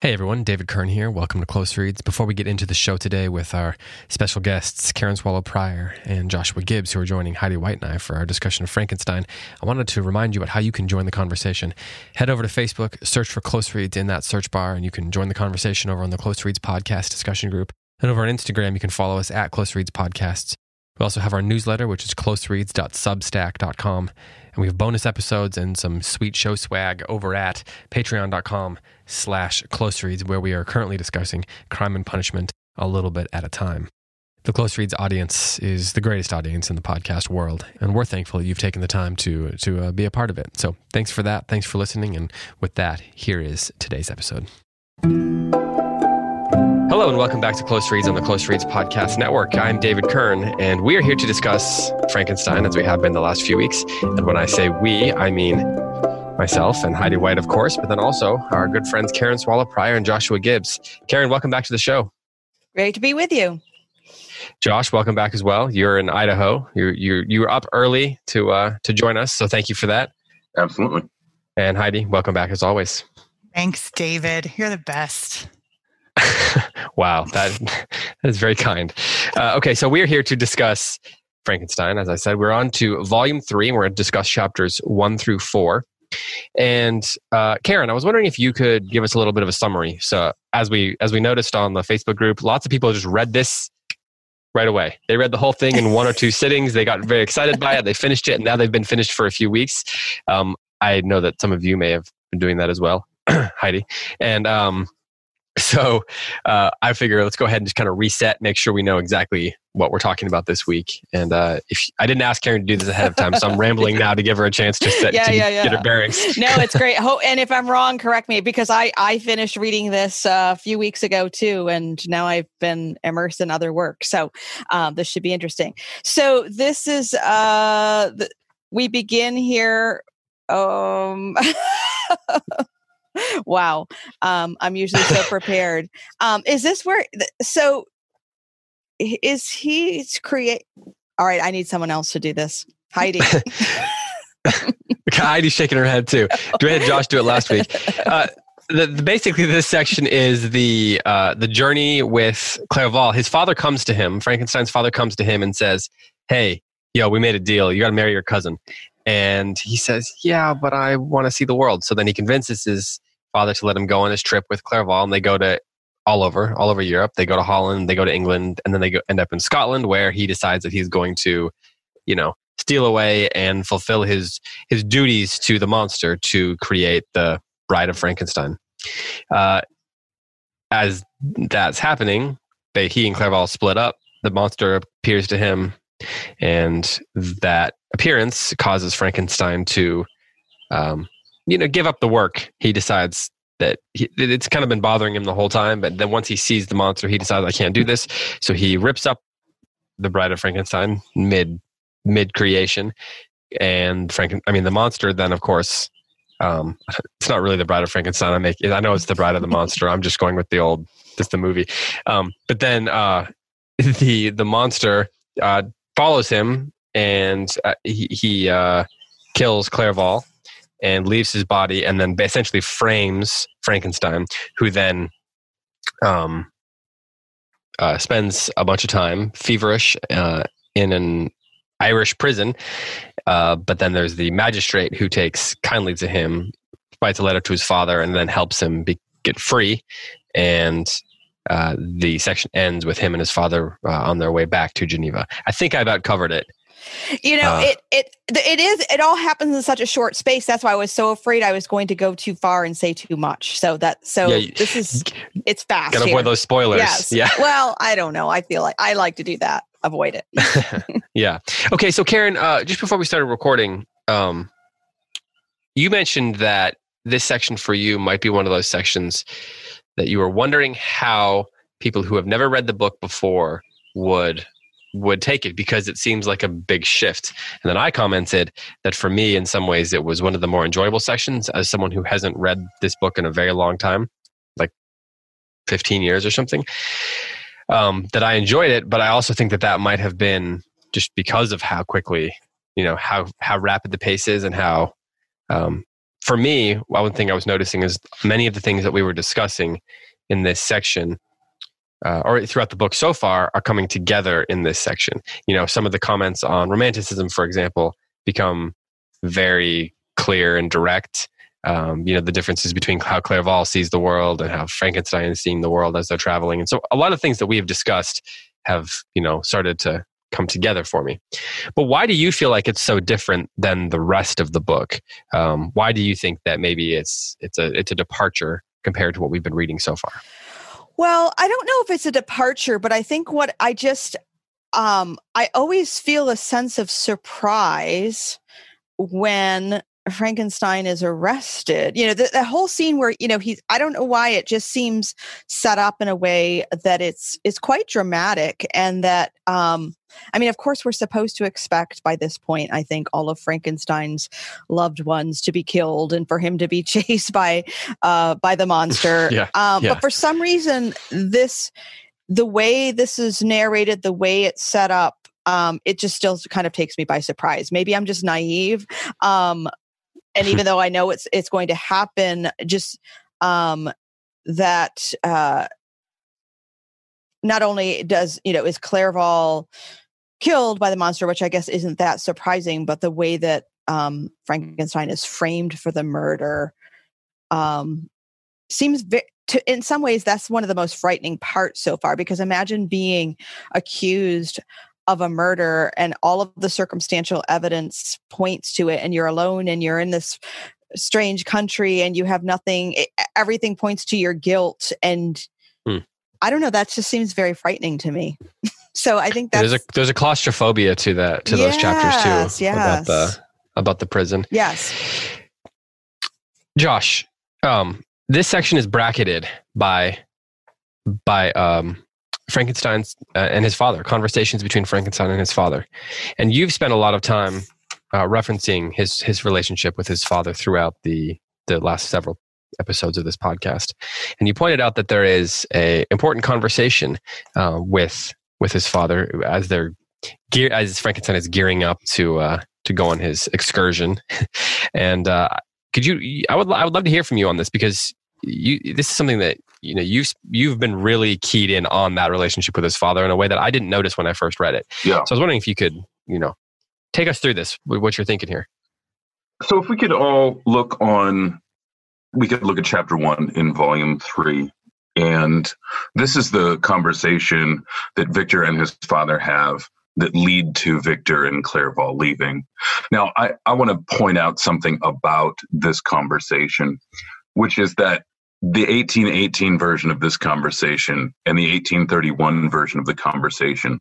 Hey everyone, David Kern here. Welcome to Close Reads. Before we get into the show today with our special guests, Karen Swallow Prior and Joshua Gibbs, who are joining Heidi White and I for our discussion of Frankenstein, I wanted to remind you about how you can join the conversation. Head over to Facebook, search for Close Reads in that search bar, and you can join the conversation over on the Close Reads podcast discussion group. And over on Instagram, you can follow us at Close Reads Podcasts. We also have our newsletter, which is closereads.substack.com. And we have bonus episodes and some sweet show swag over at patreon.com slash close reads, where we are currently discussing crime and punishment a little bit at a time. The Close Reads audience is the greatest audience in the podcast world, and we're thankful you've taken the time to to uh, be a part of it. So, thanks for that. Thanks for listening. And with that, here is today's episode. Hello, and welcome back to Close Reads on the Close Reads Podcast Network. I'm David Kern, and we are here to discuss Frankenstein as we have been the last few weeks. And when I say we, I mean myself and Heidi White, of course, but then also our good friends Karen Swallow Prior and Joshua Gibbs. Karen, welcome back to the show. Great to be with you. Josh, welcome back as well. You're in Idaho. You you you were up early to uh, to join us, so thank you for that. Absolutely. And Heidi, welcome back as always. Thanks, David. You're the best. wow, that that is very kind. Uh, okay, so we're here to discuss Frankenstein. As I said, we're on to volume three, and we're going to discuss chapters one through four. And uh, Karen, I was wondering if you could give us a little bit of a summary. So, as we as we noticed on the Facebook group, lots of people just read this right away. They read the whole thing in one or two sittings. They got very excited by it. They finished it, and now they've been finished for a few weeks. Um, I know that some of you may have been doing that as well, Heidi. And um, so uh, I figure let's go ahead and just kind of reset, make sure we know exactly what we're talking about this week. And uh, if I didn't ask Karen to do this ahead of time, so I'm rambling now to give her a chance to, set, yeah, to yeah, yeah. get her bearings. No, it's great. and if I'm wrong, correct me because I I finished reading this uh, a few weeks ago too, and now I've been immersed in other work. So um, this should be interesting. So this is uh, the, we begin here. Um, wow. Um, I'm usually so prepared. Um, is this where, so is he create? All right. I need someone else to do this. Heidi. Heidi's shaking her head too. Do had Josh do it last week. Uh, the, the, basically, this section is the uh, the journey with Clerval. His father comes to him. Frankenstein's father comes to him and says, "Hey, yo, we made a deal. You got to marry your cousin." And he says, "Yeah, but I want to see the world." So then he convinces his father to let him go on his trip with Clerval, and they go to all over, all over Europe. They go to Holland, they go to England, and then they go, end up in Scotland, where he decides that he's going to, you know, steal away and fulfill his his duties to the monster to create the Bride of Frankenstein. Uh, as that's happening, they he and Clerval split up. The monster appears to him, and that appearance causes Frankenstein to um, you know, give up the work. He decides that he, it's kind of been bothering him the whole time. But then once he sees the monster, he decides I can't do this. So he rips up the Bride of Frankenstein mid mid creation, and Franken. I mean, the monster. Then of course, um, it's not really the Bride of Frankenstein. I make. I know it's the Bride of the Monster. I'm just going with the old, just the movie. Um, but then uh, the the monster uh, follows him, and uh, he, he uh, kills Clerval and leaves his body and then essentially frames Frankenstein, who then um, uh, spends a bunch of time feverish uh, in an Irish prison. Uh, but then there's the magistrate who takes kindly to him, writes a letter to his father, and then helps him be, get free. And uh, the section ends with him and his father uh, on their way back to Geneva. I think I've about covered it. You know, uh, it it it is it all happens in such a short space. That's why I was so afraid I was going to go too far and say too much. So that so yeah, this is it's fast. Gotta avoid those spoilers. Yes. Yeah. Well, I don't know. I feel like I like to do that. Avoid it. yeah. Okay. So Karen, uh, just before we started recording, um, you mentioned that this section for you might be one of those sections that you were wondering how people who have never read the book before would would take it because it seems like a big shift. And then I commented that for me, in some ways, it was one of the more enjoyable sections as someone who hasn't read this book in a very long time, like 15 years or something. Um, that I enjoyed it, but I also think that that might have been just because of how quickly, you know, how how rapid the pace is and how um, for me, one thing I was noticing is many of the things that we were discussing in this section uh, or throughout the book so far are coming together in this section. You know, some of the comments on romanticism, for example, become very clear and direct. Um, you know, the differences between how Clerval sees the world and how Frankenstein is seeing the world as they're traveling. And so a lot of things that we have discussed have, you know, started to come together for me. But why do you feel like it's so different than the rest of the book? Um, why do you think that maybe it's it's a it's a departure compared to what we've been reading so far? Well, I don't know if it's a departure, but I think what I just um I always feel a sense of surprise when Frankenstein is arrested. You know, the, the, whole scene where, you know, he's I don't know why it just seems set up in a way that it's it's quite dramatic and that um I mean, of course we're supposed to expect by this point, I think, all of Frankenstein's loved ones to be killed and for him to be chased by uh by the monster. yeah, um yeah. but for some reason this the way this is narrated, the way it's set up, um, it just still kind of takes me by surprise. Maybe I'm just naive. Um, and even though I know it's it's going to happen, just um, that uh, not only does you know is Clerval killed by the monster, which I guess isn't that surprising, but the way that um, Frankenstein is framed for the murder um, seems vi- to, in some ways that's one of the most frightening parts so far because imagine being accused of a murder and all of the circumstantial evidence points to it and you're alone and you're in this strange country and you have nothing it, everything points to your guilt and Hmm. I don't know that just seems very frightening to me so i think that's there's a there's a claustrophobia to that to those chapters too Yes, about the about the prison. yes Josh, um, this section is bracketed by by um, Frankenstein's uh, and his father. Conversations between Frankenstein and his father, and you've spent a lot of time uh, referencing his his relationship with his father throughout the the last several episodes of this podcast. And you pointed out that there is a important conversation uh, with with his father as they're gear as Frankenstein is gearing up to uh, to go on his excursion, and uh, could you i would i would love to hear from you on this because you this is something that you know you've you've been really keyed in on that relationship with his father in a way that i didn't notice when i first read it Yeah. so i was wondering if you could you know take us through this what you're thinking here So if we could all look on, we could look at chapter one in volume three. And this is the conversation that Victor and his father have that lead to Victor and Clerval leaving. Now, I, I want to point out something about this conversation, which is that the 1818 version of this conversation and the 1831 version of the conversation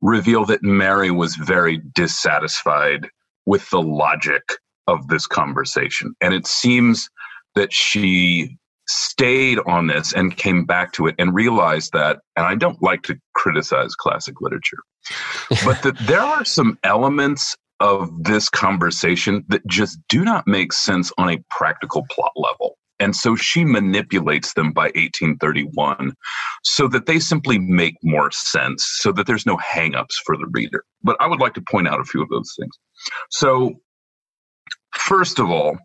reveal that Mary was very dissatisfied with the logic of this conversation. And it seems that she stayed on this and came back to it and realized that, and I don't like to criticize classic literature, but that there are some elements of this conversation that just do not make sense on a practical plot level. And so she manipulates them by 1831 so that they simply make more sense, so that there's no hangups for the reader. But I would like to point out a few of those things. So, first of all,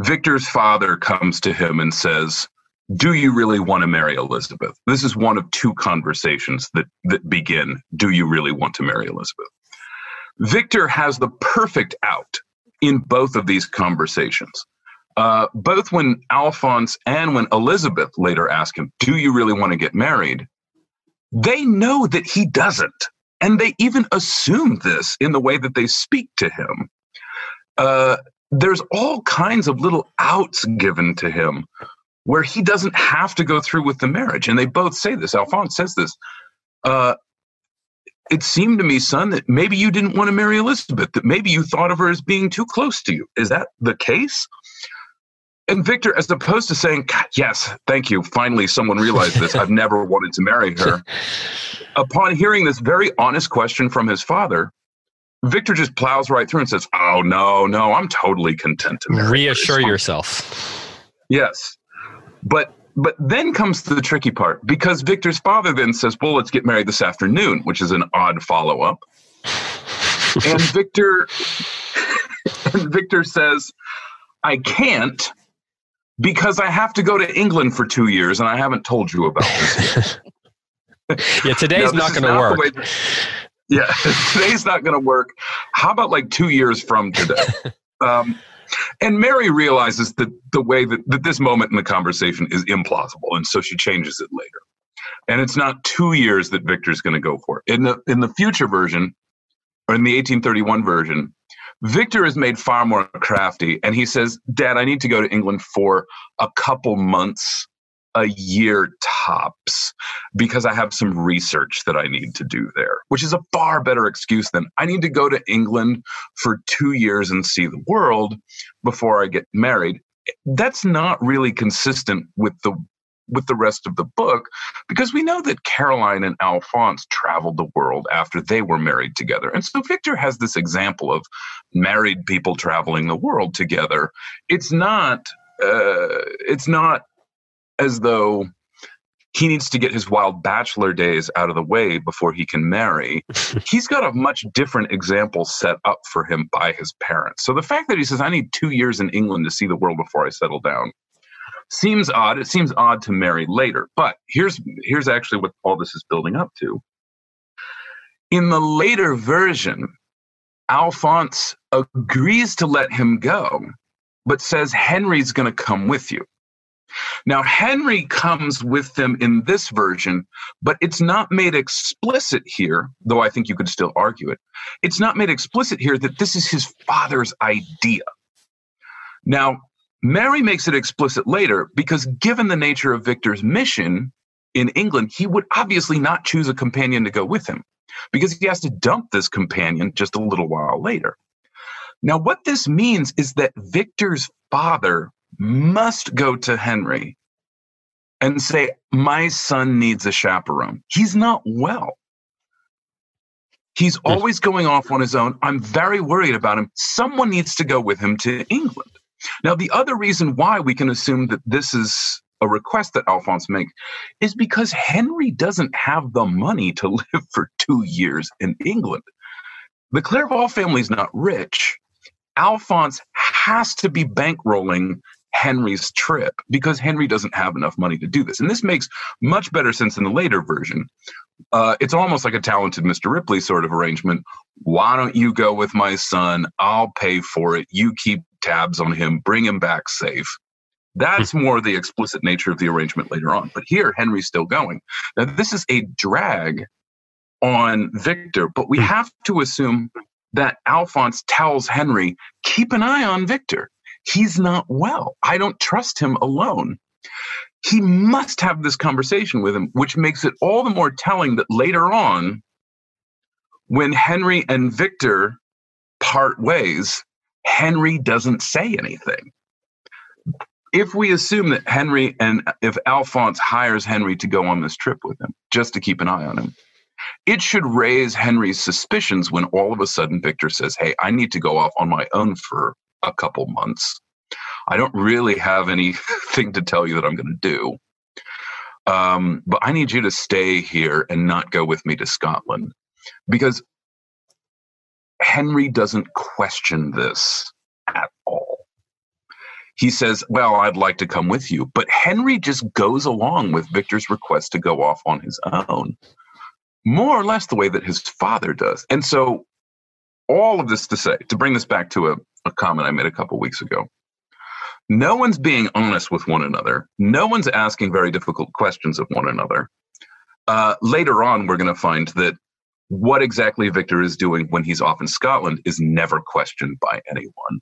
Victor's father comes to him and says, Do you really want to marry Elizabeth? This is one of two conversations that, that begin Do you really want to marry Elizabeth? Victor has the perfect out in both of these conversations. Uh, both when Alphonse and when Elizabeth later ask him, Do you really want to get married? They know that he doesn't. And they even assume this in the way that they speak to him. Uh, there's all kinds of little outs given to him where he doesn't have to go through with the marriage. And they both say this. Alphonse says this. Uh, it seemed to me, son, that maybe you didn't want to marry Elizabeth, that maybe you thought of her as being too close to you. Is that the case? And Victor, as opposed to saying, "God, yes, thank you, finally someone realized this, I've never wanted to marry her, upon hearing this very honest question from his father, Victor just plows right through and says, Oh, no, no, I'm totally content to marry. reassure yourself Yes. But but then comes the tricky part because Victor's father then says, Well, let's get married this afternoon, which is an odd follow up. And Victor and Victor says, I can't because I have to go to England for two years and I haven't told you about this. yeah, today's not going to work. Yeah, today's not going to work. How about like two years from today? um, and Mary realizes that the way that, that this moment in the conversation is implausible, and so she changes it later. And it's not two years that Victor's going to go for. In the in the future version, or in the 1831 version, Victor is made far more crafty, and he says, "Dad, I need to go to England for a couple months, a year tops, because I have some research that I need to do there." Which is a far better excuse than I need to go to England for two years and see the world before I get married. That's not really consistent with the with the rest of the book because we know that Caroline and Alphonse traveled the world after they were married together. And so Victor has this example of married people traveling the world together. It's not uh, it's not as though he needs to get his wild bachelor days out of the way before he can marry. He's got a much different example set up for him by his parents. So the fact that he says, I need two years in England to see the world before I settle down seems odd. It seems odd to marry later. But here's here's actually what all this is building up to. In the later version, Alphonse agrees to let him go, but says Henry's going to come with you. Now, Henry comes with them in this version, but it's not made explicit here, though I think you could still argue it. It's not made explicit here that this is his father's idea. Now, Mary makes it explicit later because, given the nature of Victor's mission in England, he would obviously not choose a companion to go with him because he has to dump this companion just a little while later. Now, what this means is that Victor's father must go to Henry and say, My son needs a chaperone. He's not well. He's always going off on his own. I'm very worried about him. Someone needs to go with him to England. Now, the other reason why we can assume that this is a request that Alphonse makes is because Henry doesn't have the money to live for two years in England. The Clerval family is not rich. Alphonse has to be bankrolling Henry's trip because Henry doesn't have enough money to do this. And this makes much better sense in the later version. Uh, it's almost like a talented Mr. Ripley sort of arrangement. Why don't you go with my son? I'll pay for it. You keep tabs on him, bring him back safe. That's more the explicit nature of the arrangement later on. But here, Henry's still going. Now, this is a drag on Victor, but we have to assume that Alphonse tells Henry, keep an eye on Victor. He's not well. I don't trust him alone. He must have this conversation with him, which makes it all the more telling that later on, when Henry and Victor part ways, Henry doesn't say anything. If we assume that Henry and if Alphonse hires Henry to go on this trip with him, just to keep an eye on him, it should raise Henry's suspicions when all of a sudden Victor says, Hey, I need to go off on my own for a couple months. I don't really have anything to tell you that I'm going to do. Um, but I need you to stay here and not go with me to Scotland because Henry doesn't question this at all. He says, Well, I'd like to come with you. But Henry just goes along with Victor's request to go off on his own, more or less the way that his father does. And so, all of this to say, to bring this back to a, a comment I made a couple weeks ago, no one's being honest with one another. No one's asking very difficult questions of one another. Uh, later on, we're going to find that what exactly Victor is doing when he's off in Scotland is never questioned by anyone.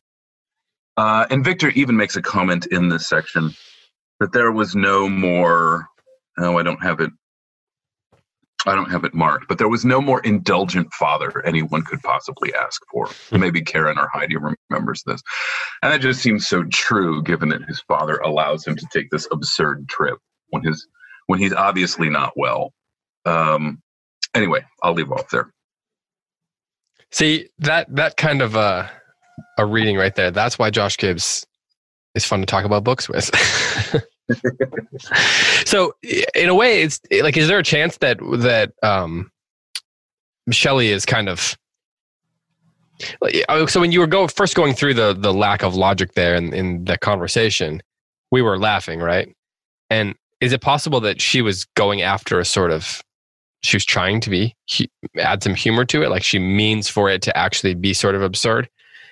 Uh, and Victor even makes a comment in this section that there was no more. Oh, I don't have it. I don't have it marked, but there was no more indulgent father anyone could possibly ask for. Maybe Karen or Heidi remembers this. And that just seems so true given that his father allows him to take this absurd trip when his when he's obviously not well. Um, anyway, I'll leave off there. See that that kind of uh, a reading right there. That's why Josh Gibbs is fun to talk about books with. so, in a way, it's like, is there a chance that that um, Shelley is kind of Oh, so when you were go first going through the the lack of logic there in, in the conversation, we were laughing, right? And is it possible that she was going after a sort of she was trying to be add some humor to it, like she means for it to actually be sort of absurd,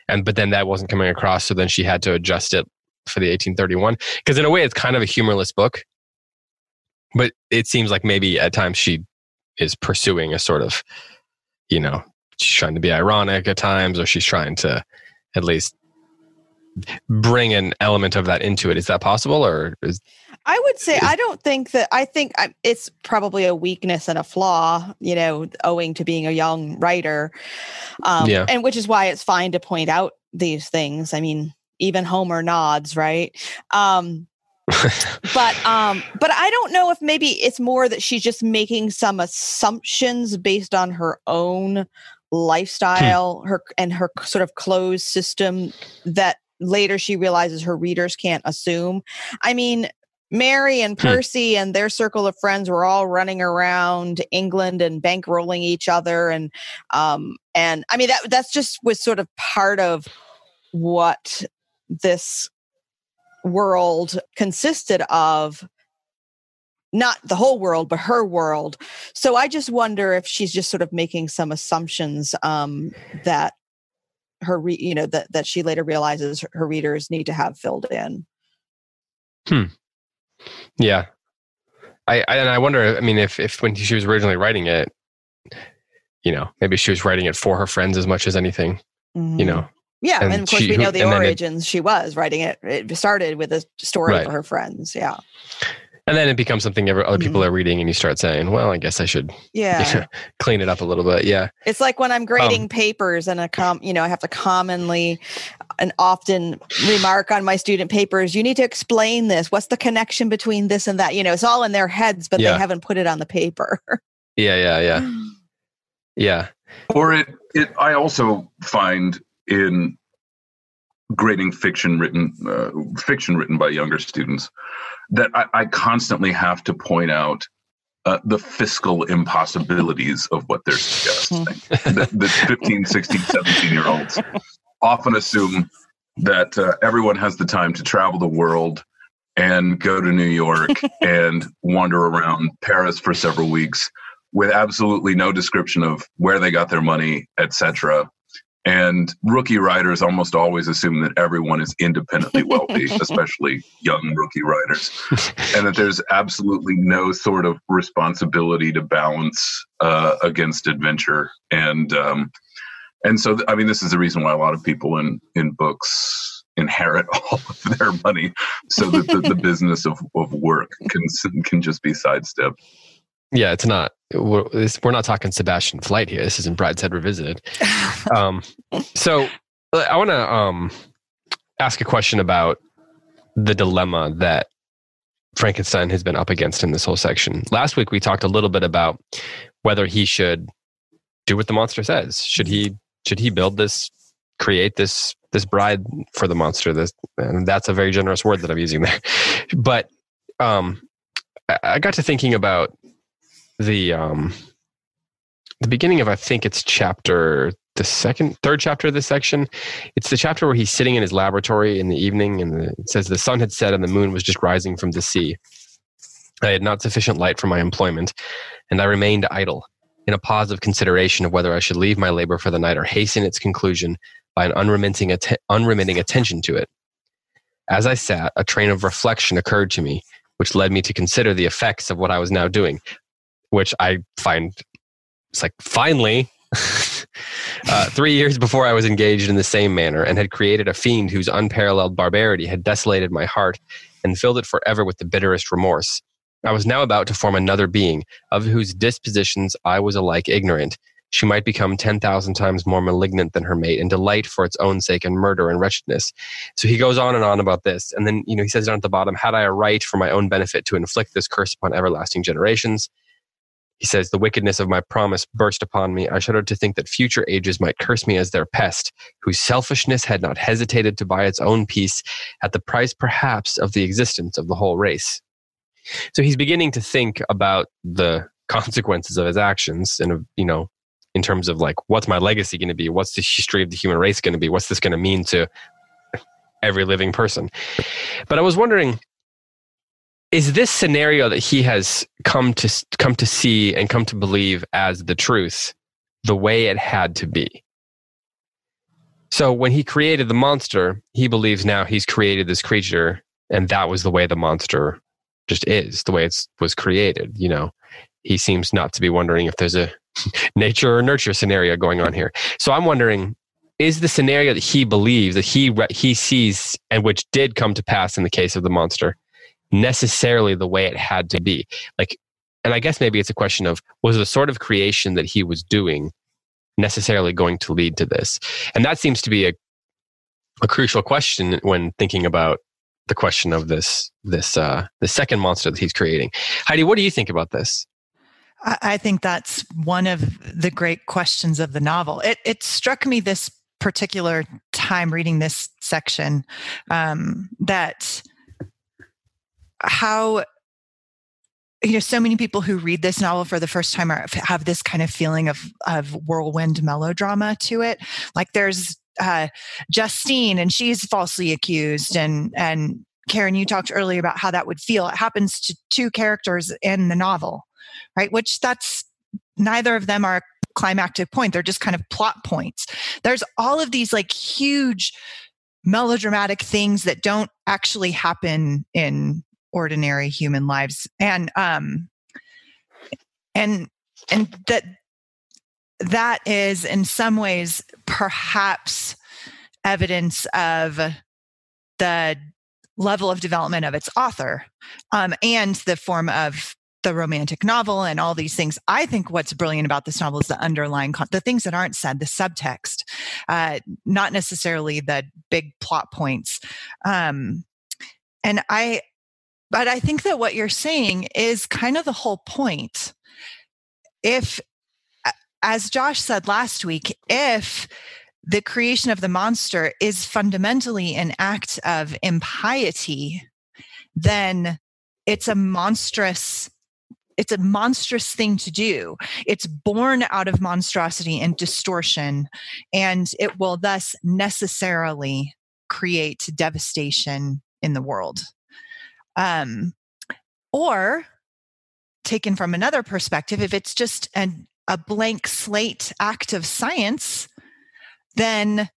and but then that wasn't coming across, so then she had to adjust it for the 1831 because in a way it's kind of a humorless book, but it seems like maybe at times she is pursuing a sort of you know she's trying to be ironic at times or she's trying to at least bring an element of that into it. Is that possible or is i would say i don't think that i think it's probably a weakness and a flaw you know owing to being a young writer. Um, yeah. and which is why it's fine to point out these things. I mean even homer nods right um, but um but i don't know if maybe it's more that she's just making some assumptions based on her own lifestyle hmm. her and her sort of closed system that later she realizes her readers can't assume i mean mary and hmm. percy and their circle of friends were all running around england and bankrolling each other and um and i mean that that's just was sort of part of what this world consisted of not the whole world, but her world. So I just wonder if she's just sort of making some assumptions um, that her, re- you know, that that she later realizes her readers need to have filled in. Hmm. Yeah. I, I and I wonder. I mean, if if when she was originally writing it, you know, maybe she was writing it for her friends as much as anything. Mm-hmm. You know. Yeah, and, and of course she, we know the origins. It, she was writing it. It started with a story right. for her friends. Yeah and then it becomes something other mm-hmm. people are reading and you start saying well i guess i should yeah you know, clean it up a little bit yeah it's like when i'm grading um, papers and a com you know i have to commonly and often remark on my student papers you need to explain this what's the connection between this and that you know it's all in their heads but yeah. they haven't put it on the paper yeah yeah yeah yeah or it it i also find in grading fiction written uh, fiction written by younger students that I, I constantly have to point out uh, the fiscal impossibilities of what they're suggesting. Hmm. the, the 15, 16, 17 year olds often assume that uh, everyone has the time to travel the world and go to New York and wander around Paris for several weeks with absolutely no description of where they got their money, etc. And rookie writers almost always assume that everyone is independently wealthy, especially young rookie writers, and that there's absolutely no sort of responsibility to balance uh, against adventure. And um, and so, I mean, this is the reason why a lot of people in in books inherit all of their money, so that the, the business of, of work can can just be sidestepped. Yeah, it's not. We're, we're not talking Sebastian Flyte here. This isn't Brideshead Revisited. um, so I want to um, ask a question about the dilemma that Frankenstein has been up against in this whole section. Last week we talked a little bit about whether he should do what the monster says. Should he should he build this, create this this bride for the monster? This and that's a very generous word that I'm using there. But um, I got to thinking about the um the beginning of I think it's chapter the second third chapter of this section. It's the chapter where he's sitting in his laboratory in the evening and the, it says the sun had set and the moon was just rising from the sea. I had not sufficient light for my employment, and I remained idle, in a pause of consideration of whether I should leave my labor for the night or hasten its conclusion by an unremitting, att- unremitting attention to it. As I sat, a train of reflection occurred to me, which led me to consider the effects of what I was now doing, which I find it's like finally. uh, three years before I was engaged in the same manner and had created a fiend whose unparalleled barbarity had desolated my heart and filled it forever with the bitterest remorse. I was now about to form another being, of whose dispositions I was alike ignorant. She might become 10,000 times more malignant than her mate and delight for its own sake in murder and wretchedness. So he goes on and on about this. And then, you know, he says down at the bottom, had I a right for my own benefit to inflict this curse upon everlasting generations? He says, The wickedness of my promise burst upon me. I shuddered to think that future ages might curse me as their pest, whose selfishness had not hesitated to buy its own peace at the price, perhaps, of the existence of the whole race. So he's beginning to think about the consequences of his actions and, you know, in terms of like what's my legacy going to be what's the history of the human race going to be what's this going to mean to every living person but i was wondering is this scenario that he has come to come to see and come to believe as the truth the way it had to be so when he created the monster he believes now he's created this creature and that was the way the monster just is the way it was created you know he seems not to be wondering if there's a nature or nurture scenario going on here. So I'm wondering is the scenario that he believes that he he sees and which did come to pass in the case of the monster necessarily the way it had to be. Like and i guess maybe it's a question of was the sort of creation that he was doing necessarily going to lead to this? And that seems to be a a crucial question when thinking about the question of this this uh the second monster that he's creating. Heidi what do you think about this? I think that's one of the great questions of the novel. It, it struck me this particular time reading this section um, that how you know so many people who read this novel for the first time are, have this kind of feeling of of whirlwind melodrama to it like there's uh, justine and she's falsely accused and and karen you talked earlier about how that would feel it happens to two characters in the novel right? Which that's neither of them are climactic point. They're just kind of plot points. There's all of these like huge melodramatic things that don't actually happen in ordinary human lives. And um and and that that is in some ways perhaps evidence of the level of development of its author um, and the form of the romantic novel and all these things. I think what's brilliant about this novel is the underlying, con- the things that aren't said, the subtext, uh, not necessarily the big plot points. Um, and I, but I think that what you're saying is kind of the whole point. If, as Josh said last week, if the creation of the monster is fundamentally an act of impiety, then it's a monstrous it's a monstrous thing to do. It's born out of monstrosity and distortion, and it will thus necessarily create devastation in the world. Um, or, taken from another perspective, if it's just an, a blank slate act of science, then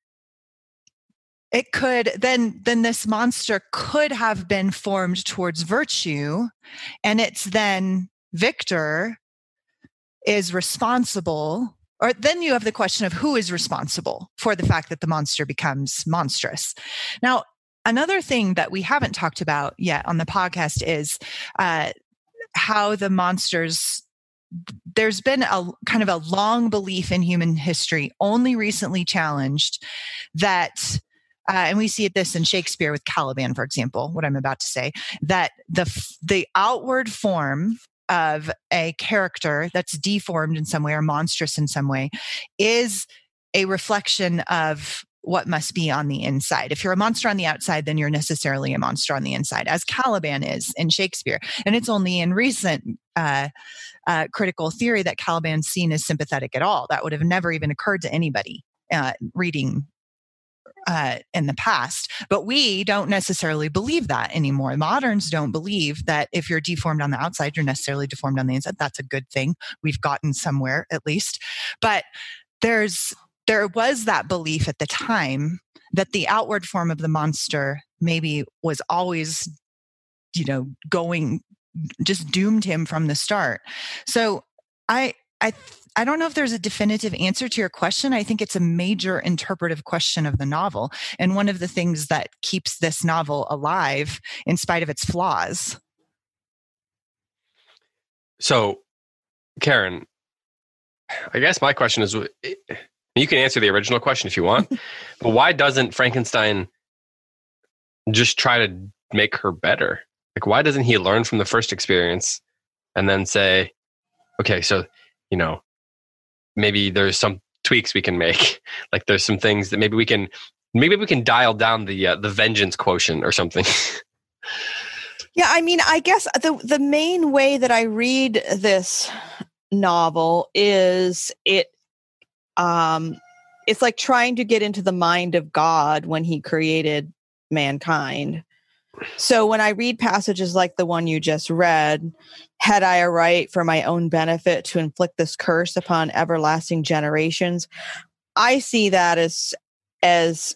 it could then then this monster could have been formed towards virtue and it's then Victor is responsible, or then you have the question of who is responsible for the fact that the monster becomes monstrous. Now, another thing that we haven't talked about yet on the podcast is uh, how the monsters there's been a kind of a long belief in human history only recently challenged that uh, and we see it this in Shakespeare with Caliban, for example, what I'm about to say, that the the outward form of a character that's deformed in some way or monstrous in some way is a reflection of what must be on the inside. If you're a monster on the outside, then you're necessarily a monster on the inside, as Caliban is in Shakespeare. And it's only in recent uh, uh, critical theory that Caliban's seen as sympathetic at all. That would have never even occurred to anybody uh, reading uh, in the past. But we don't necessarily believe that anymore. Moderns don't believe that if you're deformed on the outside, you're necessarily deformed on the inside. That's a good thing. We've gotten somewhere at least. But there's there was that belief at the time that the outward form of the monster maybe was always you know going just doomed him from the start so i i I don't know if there's a definitive answer to your question. I think it's a major interpretive question of the novel and one of the things that keeps this novel alive in spite of its flaws. So, Karen, I guess my question is you can answer the original question if you want, but why doesn't Frankenstein just try to make her better? Like, why doesn't he learn from the first experience and then say, okay, so, you know, maybe there's some tweaks we can make. Like there's some things that maybe we can maybe we can dial down the uh, the vengeance quotient or something. yeah, I mean, I guess the the main way that I read this novel is it um, it's like trying to get into the mind of God when He created mankind. So when I read passages like the one you just read, had I a right for my own benefit to inflict this curse upon everlasting generations? I see that as as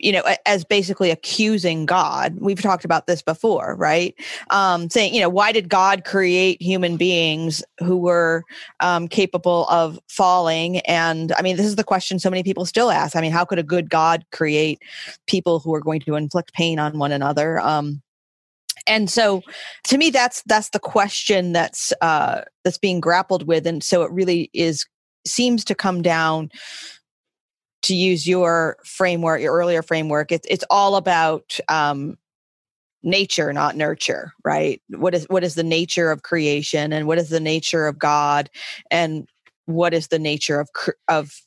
you know as basically accusing god. We've talked about this before right? Um, saying you know why did god create human beings who were um, capable of falling? And i mean this is the question so many people still ask. I mean how could a good god create people who are going to inflict pain on one another? Um, and so to me that's that's the question that's uh that's being grappled with. And so it really is seems to come down to use your framework, your earlier framework, it's it's all about um, nature, not nurture, right? What is what is the nature of creation, and what is the nature of God, and what is the nature of of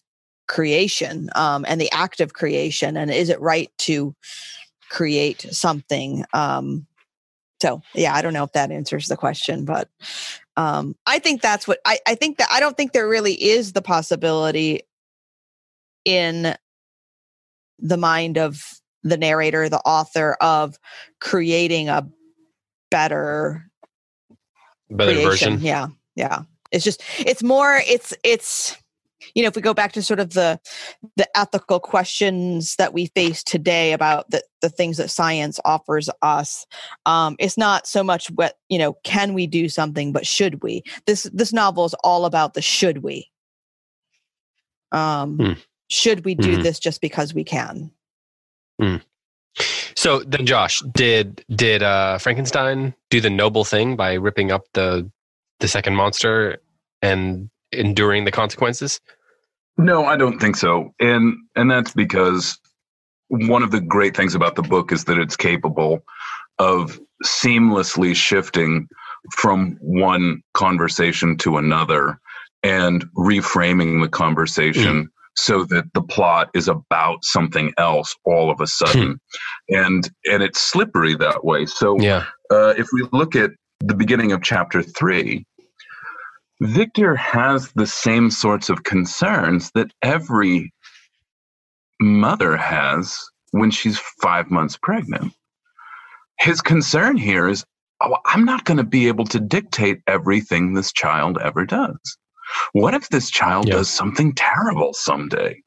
creation um, and the act of creation, and is it right to create something? Um, so yeah, I don't know if that answers the question, but um, I think that's what I, I think that I don't think there really is the possibility in the mind of the narrator, the author of creating a better better creation. version. Yeah. Yeah. It's just it's more it's it's you know if we go back to sort of the the ethical questions that we face today about the, the things that science offers us um, it's not so much what you know can we do something but should we this this novel is all about the should we um, Hmm should we do Mhm. this just because we can So then, Josh, did did uh, Frankenstein do the noble thing by ripping up the the second monster and enduring the consequences? No, I don't think so. And and that's because one of the great things about the book is that it's capable of seamlessly shifting from one conversation to another and reframing the conversation so that the plot is about something else all of a sudden. and and it's slippery that way. So Yeah. uh, if we look at the beginning of chapter three, Victor has the same sorts of concerns that every mother has when she's five months pregnant. His concern here is oh, I'm not going to be able to dictate everything this child ever does. What if this child Yeah. does something terrible someday?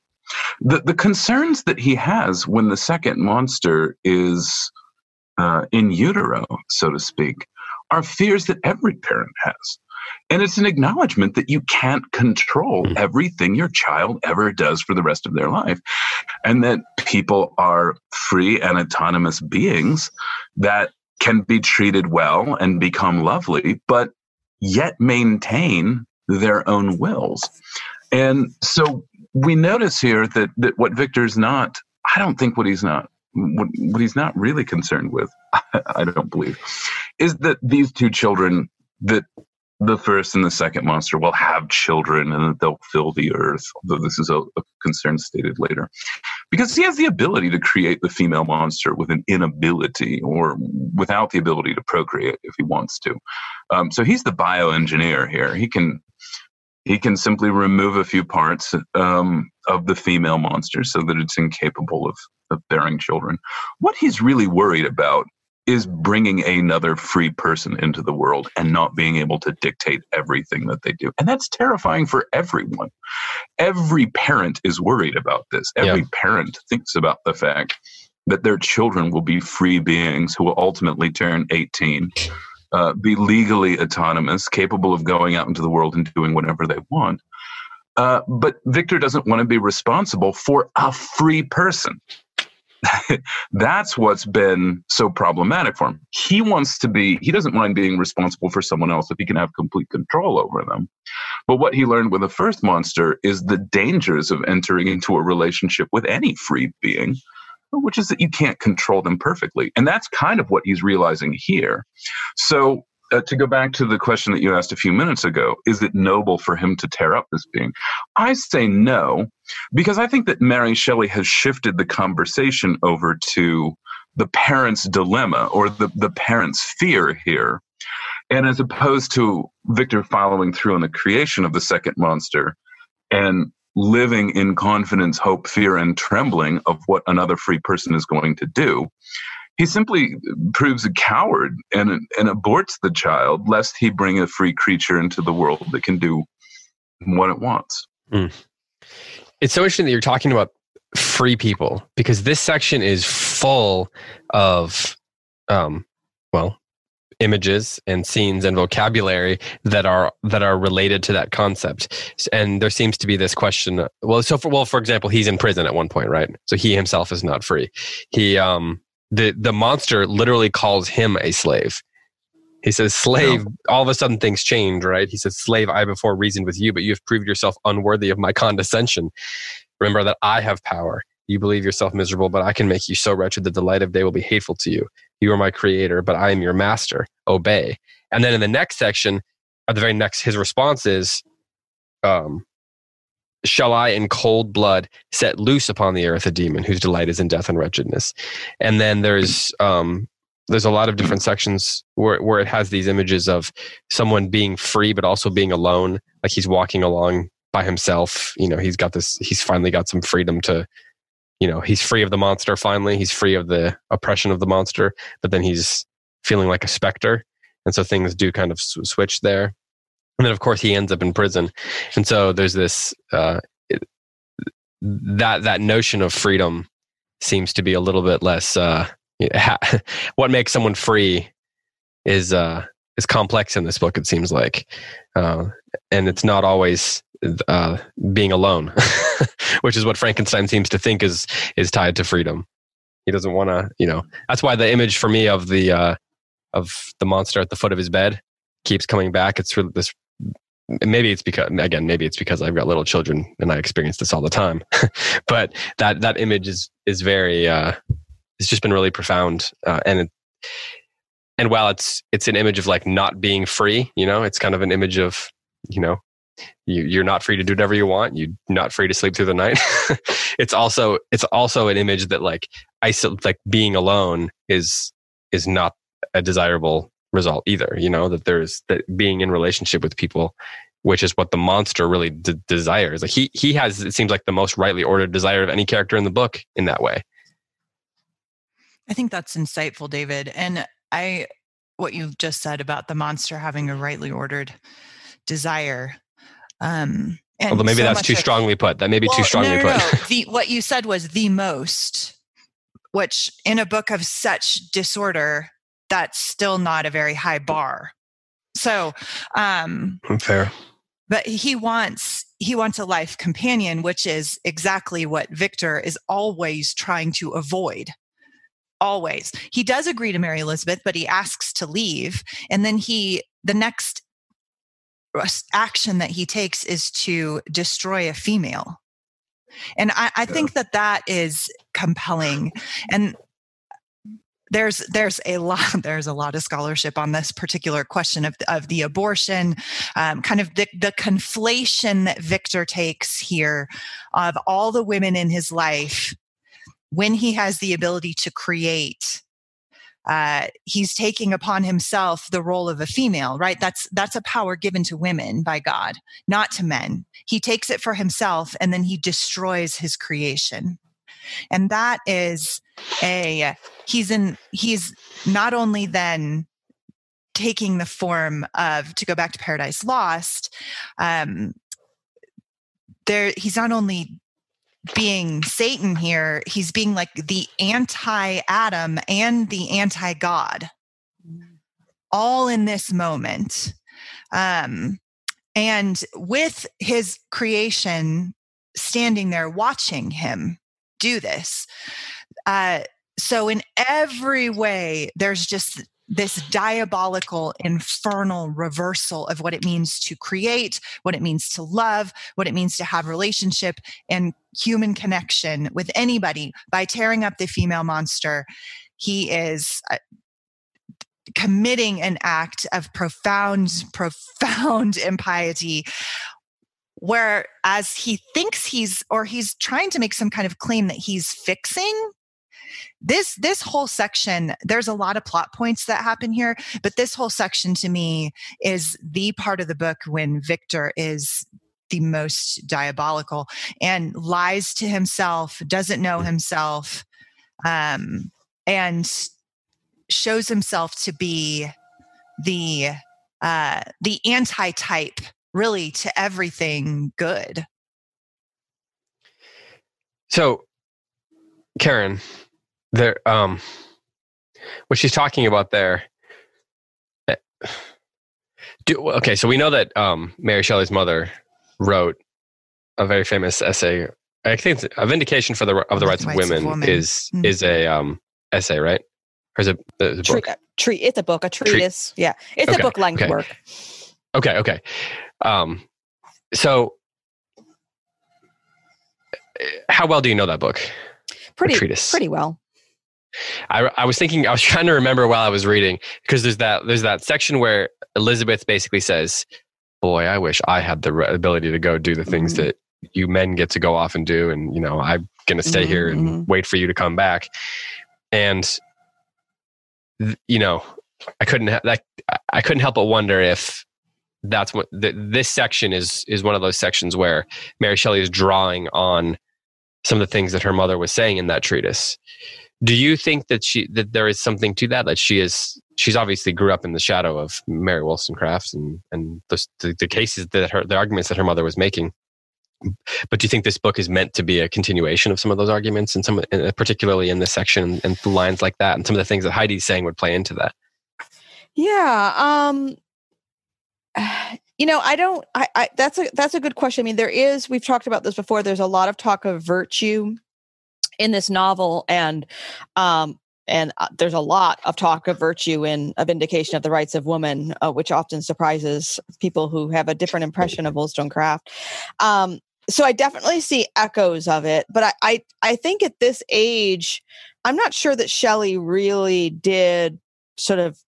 The, the concerns that he has when the second monster is uh, in utero, so to speak, are fears that every parent has. And it's an acknowledgement that you can't control Mhm. everything your child ever does for the rest of their life. And that people are free and autonomous beings that can be treated well and become lovely, but yet maintain their own wills. And so we notice here that, that what Victor's not, I don't think what he's not, what, what he's not really concerned with, I don't believe, is that these two children, that the first and the second monster will have children and they'll fill the earth, although this is a, a concern stated later. Because he has the ability to create the female monster with an inability or without the ability to procreate if he wants to. Um, so he's the bioengineer here. He can he can simply remove a few parts um, of the female monster so that it's incapable of, of bearing children. What he's really worried about is bringing another free person into the world and not being able to dictate everything that they do. And that's terrifying for everyone. Every parent is worried about this. Every Yeah. parent thinks about the fact that their children will be free beings who will ultimately turn 18, uh, be legally autonomous, capable of going out into the world and doing whatever they want. Uh, but Victor doesn't want to be responsible for a free person. That's what's been so problematic for him. He wants to be, he doesn't mind being responsible for someone else if he can have complete control over them. But what he learned with the first monster is the dangers of entering into a relationship with any free being, which is that you can't control them perfectly. And that's kind of what he's realizing here. So, uh, to go back to the question that you asked a few minutes ago, is it noble for him to tear up this being? I say no, because I think that Mary Shelley has shifted the conversation over to the parent's dilemma or the, the parent's fear here. And as opposed to Victor following through on the creation of the second monster and living in confidence, hope, fear, and trembling of what another free person is going to do. He simply proves a coward and, and aborts the child, lest he bring a free creature into the world that can do what it wants. Mm. It's so interesting that you're talking about free people because this section is full of, um, well, images and scenes and vocabulary that are that are related to that concept and there seems to be this question well so for well for example he's in prison at one point right so he himself is not free he um the the monster literally calls him a slave he says slave no. all of a sudden things change right he says slave i before reasoned with you but you have proved yourself unworthy of my condescension remember that i have power you believe yourself miserable, but I can make you so wretched that the light of day will be hateful to you. You are my creator, but I am your master. Obey. And then in the next section, at the very next, his response is, um, Shall I in cold blood set loose upon the earth a demon whose delight is in death and wretchedness? And then there's um, there's a lot of different sections where where it has these images of someone being free but also being alone, like he's walking along by himself. You know, he's got this. He's finally got some freedom to you know he's free of the monster finally he's free of the oppression of the monster but then he's feeling like a specter and so things do kind of switch there and then of course he ends up in prison and so there's this uh, that that notion of freedom seems to be a little bit less uh, what makes someone free is uh, is complex in this book it seems like uh, and it's not always uh, being alone, which is what Frankenstein seems to think is is tied to freedom. He doesn't want to, you know. That's why the image for me of the uh, of the monster at the foot of his bed keeps coming back. It's really this. Maybe it's because again, maybe it's because I've got little children and I experience this all the time. but that that image is is very. Uh, it's just been really profound, uh, and it, and while it's it's an image of like not being free, you know, it's kind of an image of you know you, you're not free to do whatever you want you're not free to sleep through the night it's also it's also an image that like isolate like being alone is is not a desirable result either you know that there's that being in relationship with people which is what the monster really d- desires like he he has it seems like the most rightly ordered desire of any character in the book in that way i think that's insightful david and i what you've just said about the monster having a rightly ordered desire um, and Although maybe so that's too strongly put. That may be well, too strongly no, no, put. No. The, what you said was the most, which in a book of such disorder, that's still not a very high bar. So, um, fair. But he wants he wants a life companion, which is exactly what Victor is always trying to avoid. Always. He does agree to marry Elizabeth, but he asks to leave. And then he, the next action that he takes is to destroy a female. And I, I think that that is compelling. And there's there's a lot there's a lot of scholarship on this particular question of of the abortion, um, kind of the the conflation that Victor takes here of all the women in his life when he has the ability to create uh, he's taking upon himself the role of a female right? That's that's a power given to women by god not to men. He takes it for himself and then he destroys his creation and that is a he's in he's not only then taking the form of to go back to paradise lost um there he's not only being Satan here, he's being like the anti Adam and the anti God, all in this moment. Um, and with his creation standing there watching him do this. Uh, so, in every way, there's just this diabolical, infernal reversal of what it means to create, what it means to love, what it means to have relationship and human connection with anybody by tearing up the female monster. He is uh, committing an act of profound, profound impiety whereas he thinks he's or he's trying to make some kind of claim that he's fixing this this whole section there's a lot of plot points that happen here but this whole section to me is the part of the book when victor is the most diabolical and lies to himself, doesn't know himself, um, and shows himself to be the uh, the anti-type really to everything good. So, Karen, there, um, what she's talking about there. eh, Do, okay, so we know that um, Mary Shelley's mother wrote a very famous essay. I think it's a vindication for the of the rights, of, women is Mm. is a um, essay, right? Or is it a Tre- book? tre- it's a book, a treatise. Yeah, it's Okay, a book length okay. work. Okay, okay. Um, so, how well do you know that book? Pretty, treatise. pretty well. I, I was thinking I was trying to remember while I was reading because there's that there's that section where Elizabeth basically says, "Boy, I wish I had the ability to go do the things Mhm. that you men get to go off and do, and you know I'm gonna stay Mhm, here and mhm. wait for you to come back." And you know, I couldn't ha- I couldn't help but wonder if that's what th- this section is is one of those sections where Mary Shelley is drawing on some of the things that her mother was saying in that treatise do you think that she that there is something to that that she is she's obviously grew up in the shadow of mary wollstonecraft and and the, the, the cases that her the arguments that her mother was making but do you think this book is meant to be a continuation of some of those arguments and some particularly in this section and through lines like that and some of the things that heidi's saying would play into that Yeah. Um you know, I don't I, I that's a that's a good question. I mean, there is we've talked about this before. There's a lot of talk of virtue in this novel and um and uh, there's a lot of talk of virtue in a vindication of the rights of women, uh, which often surprises people who have a different impression of Wollstonecraft. Um, so I definitely see echoes of it, but I, I, I think at this age, I'm not sure that Shelley really did sort of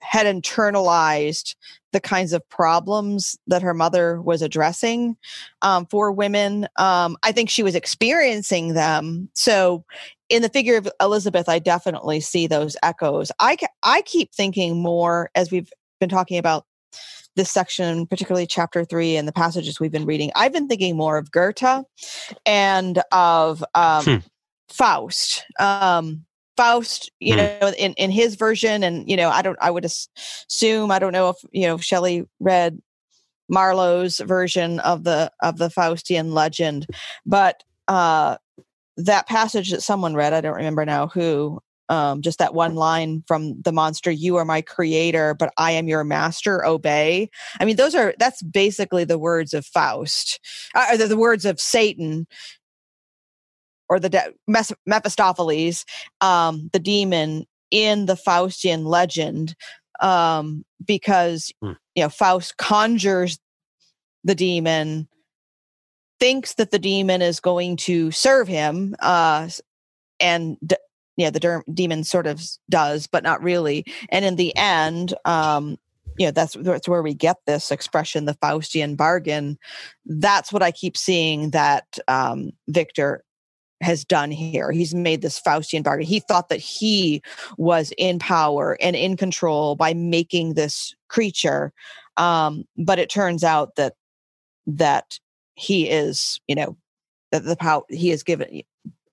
had internalized the kinds of problems that her mother was addressing um, for women. Um, I think she was experiencing them. So, in the figure of Elizabeth, I definitely see those echoes. I I keep thinking more as we've been talking about this section, particularly chapter three and the passages we've been reading. I've been thinking more of Goethe and of um, Hmm. Faust. Um, Faust, you Hmm. know, in, in his version, and you know, I don't, I would assume, I don't know if you know, Shelley read Marlowe's version of the of the Faustian legend, but uh, that passage that someone read, I don't remember now who, um, just that one line from the monster, "You are my creator, but I am your master. Obey." I mean, those are that's basically the words of Faust, uh, the, the words of Satan, or the de- Mes- Mephistopheles, um, the demon in the Faustian legend, um, because Hmm. you know Faust conjures the demon, thinks that the demon is going to serve him, uh, and d- yeah, the der- demon sort of does, but not really. And in the end, um, you know, that's that's where we get this expression, the Faustian bargain. That's what I keep seeing that um, Victor has done here. He's made this Faustian bargain. He thought that he was in power and in control by making this creature, um, but it turns out that that he is, you know, that the power he has given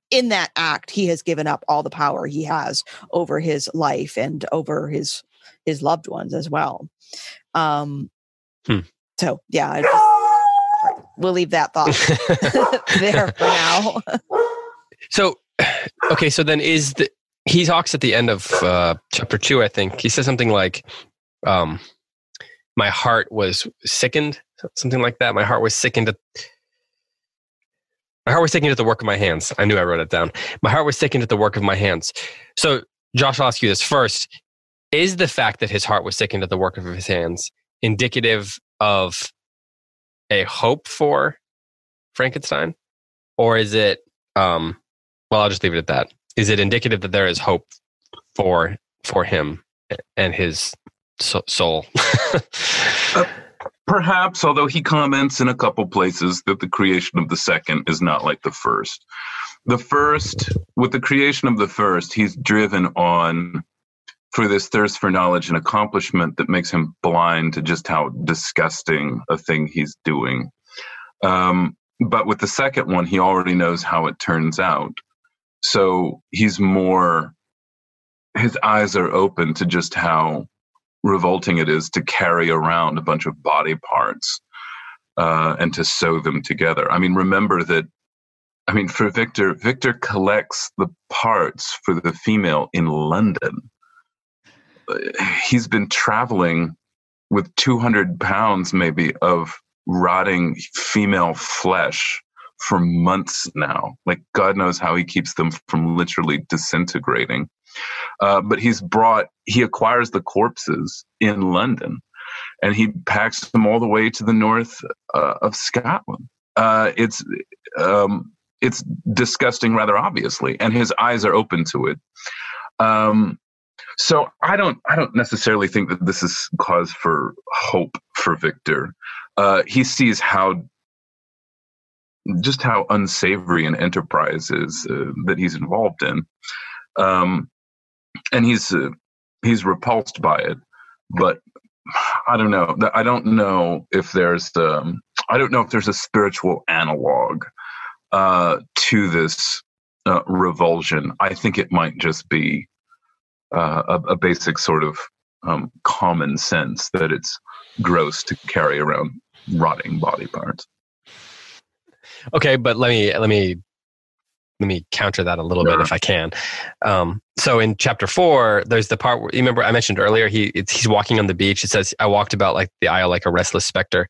in that act he has given up all the power he has over his life and over his his loved ones as well. Um, Hmm. So yeah, I just, we'll leave that thought there for now. So, okay, so then is the he talks at the end of uh, chapter two, I think he says something like, um, "My heart was sickened," something like that. My heart was sickened at. My heart was sickened at the work of my hands. I knew I wrote it down. My heart was sickened at the work of my hands. So, Josh, I'll ask you this first: Is the fact that his heart was sickened at the work of his hands indicative of a hope for Frankenstein, or is it? Um, well, I'll just leave it at that. Is it indicative that there is hope for for him and his so- soul? Perhaps, although he comments in a couple places that the creation of the second is not like the first. The first, with the creation of the first, he's driven on for this thirst for knowledge and accomplishment that makes him blind to just how disgusting a thing he's doing. Um, but with the second one, he already knows how it turns out. So he's more, his eyes are open to just how revolting it is to carry around a bunch of body parts uh, and to sew them together. I mean, remember that. I mean, for Victor, Victor collects the parts for the female in London. He's been traveling with 200 pounds, maybe, of rotting female flesh for months now. Like, God knows how he keeps them from literally disintegrating. Uh, but he's brought, he acquires the corpses in London and he packs them all the way to the north uh, of Scotland. Uh, it's um, it's disgusting, rather obviously, and his eyes are open to it. Um, so I don't I don't necessarily think that this is cause for hope for Victor. Uh, he sees how just how unsavory an enterprise is uh, that he's involved in, um, and he's uh, he's repulsed by it. But I don't know. I don't know if there's the. Um, I don't know if there's a spiritual analog uh, to this uh, revulsion. I think it might just be uh, a, a, basic sort of um, common sense that it's gross to carry around rotting body parts. Okay, but let me let me let me counter that a little bit if I can. Um, so in chapter four, there's the part where you remember I mentioned earlier. He he's walking on the beach. It says, "I walked about like the isle like a restless specter."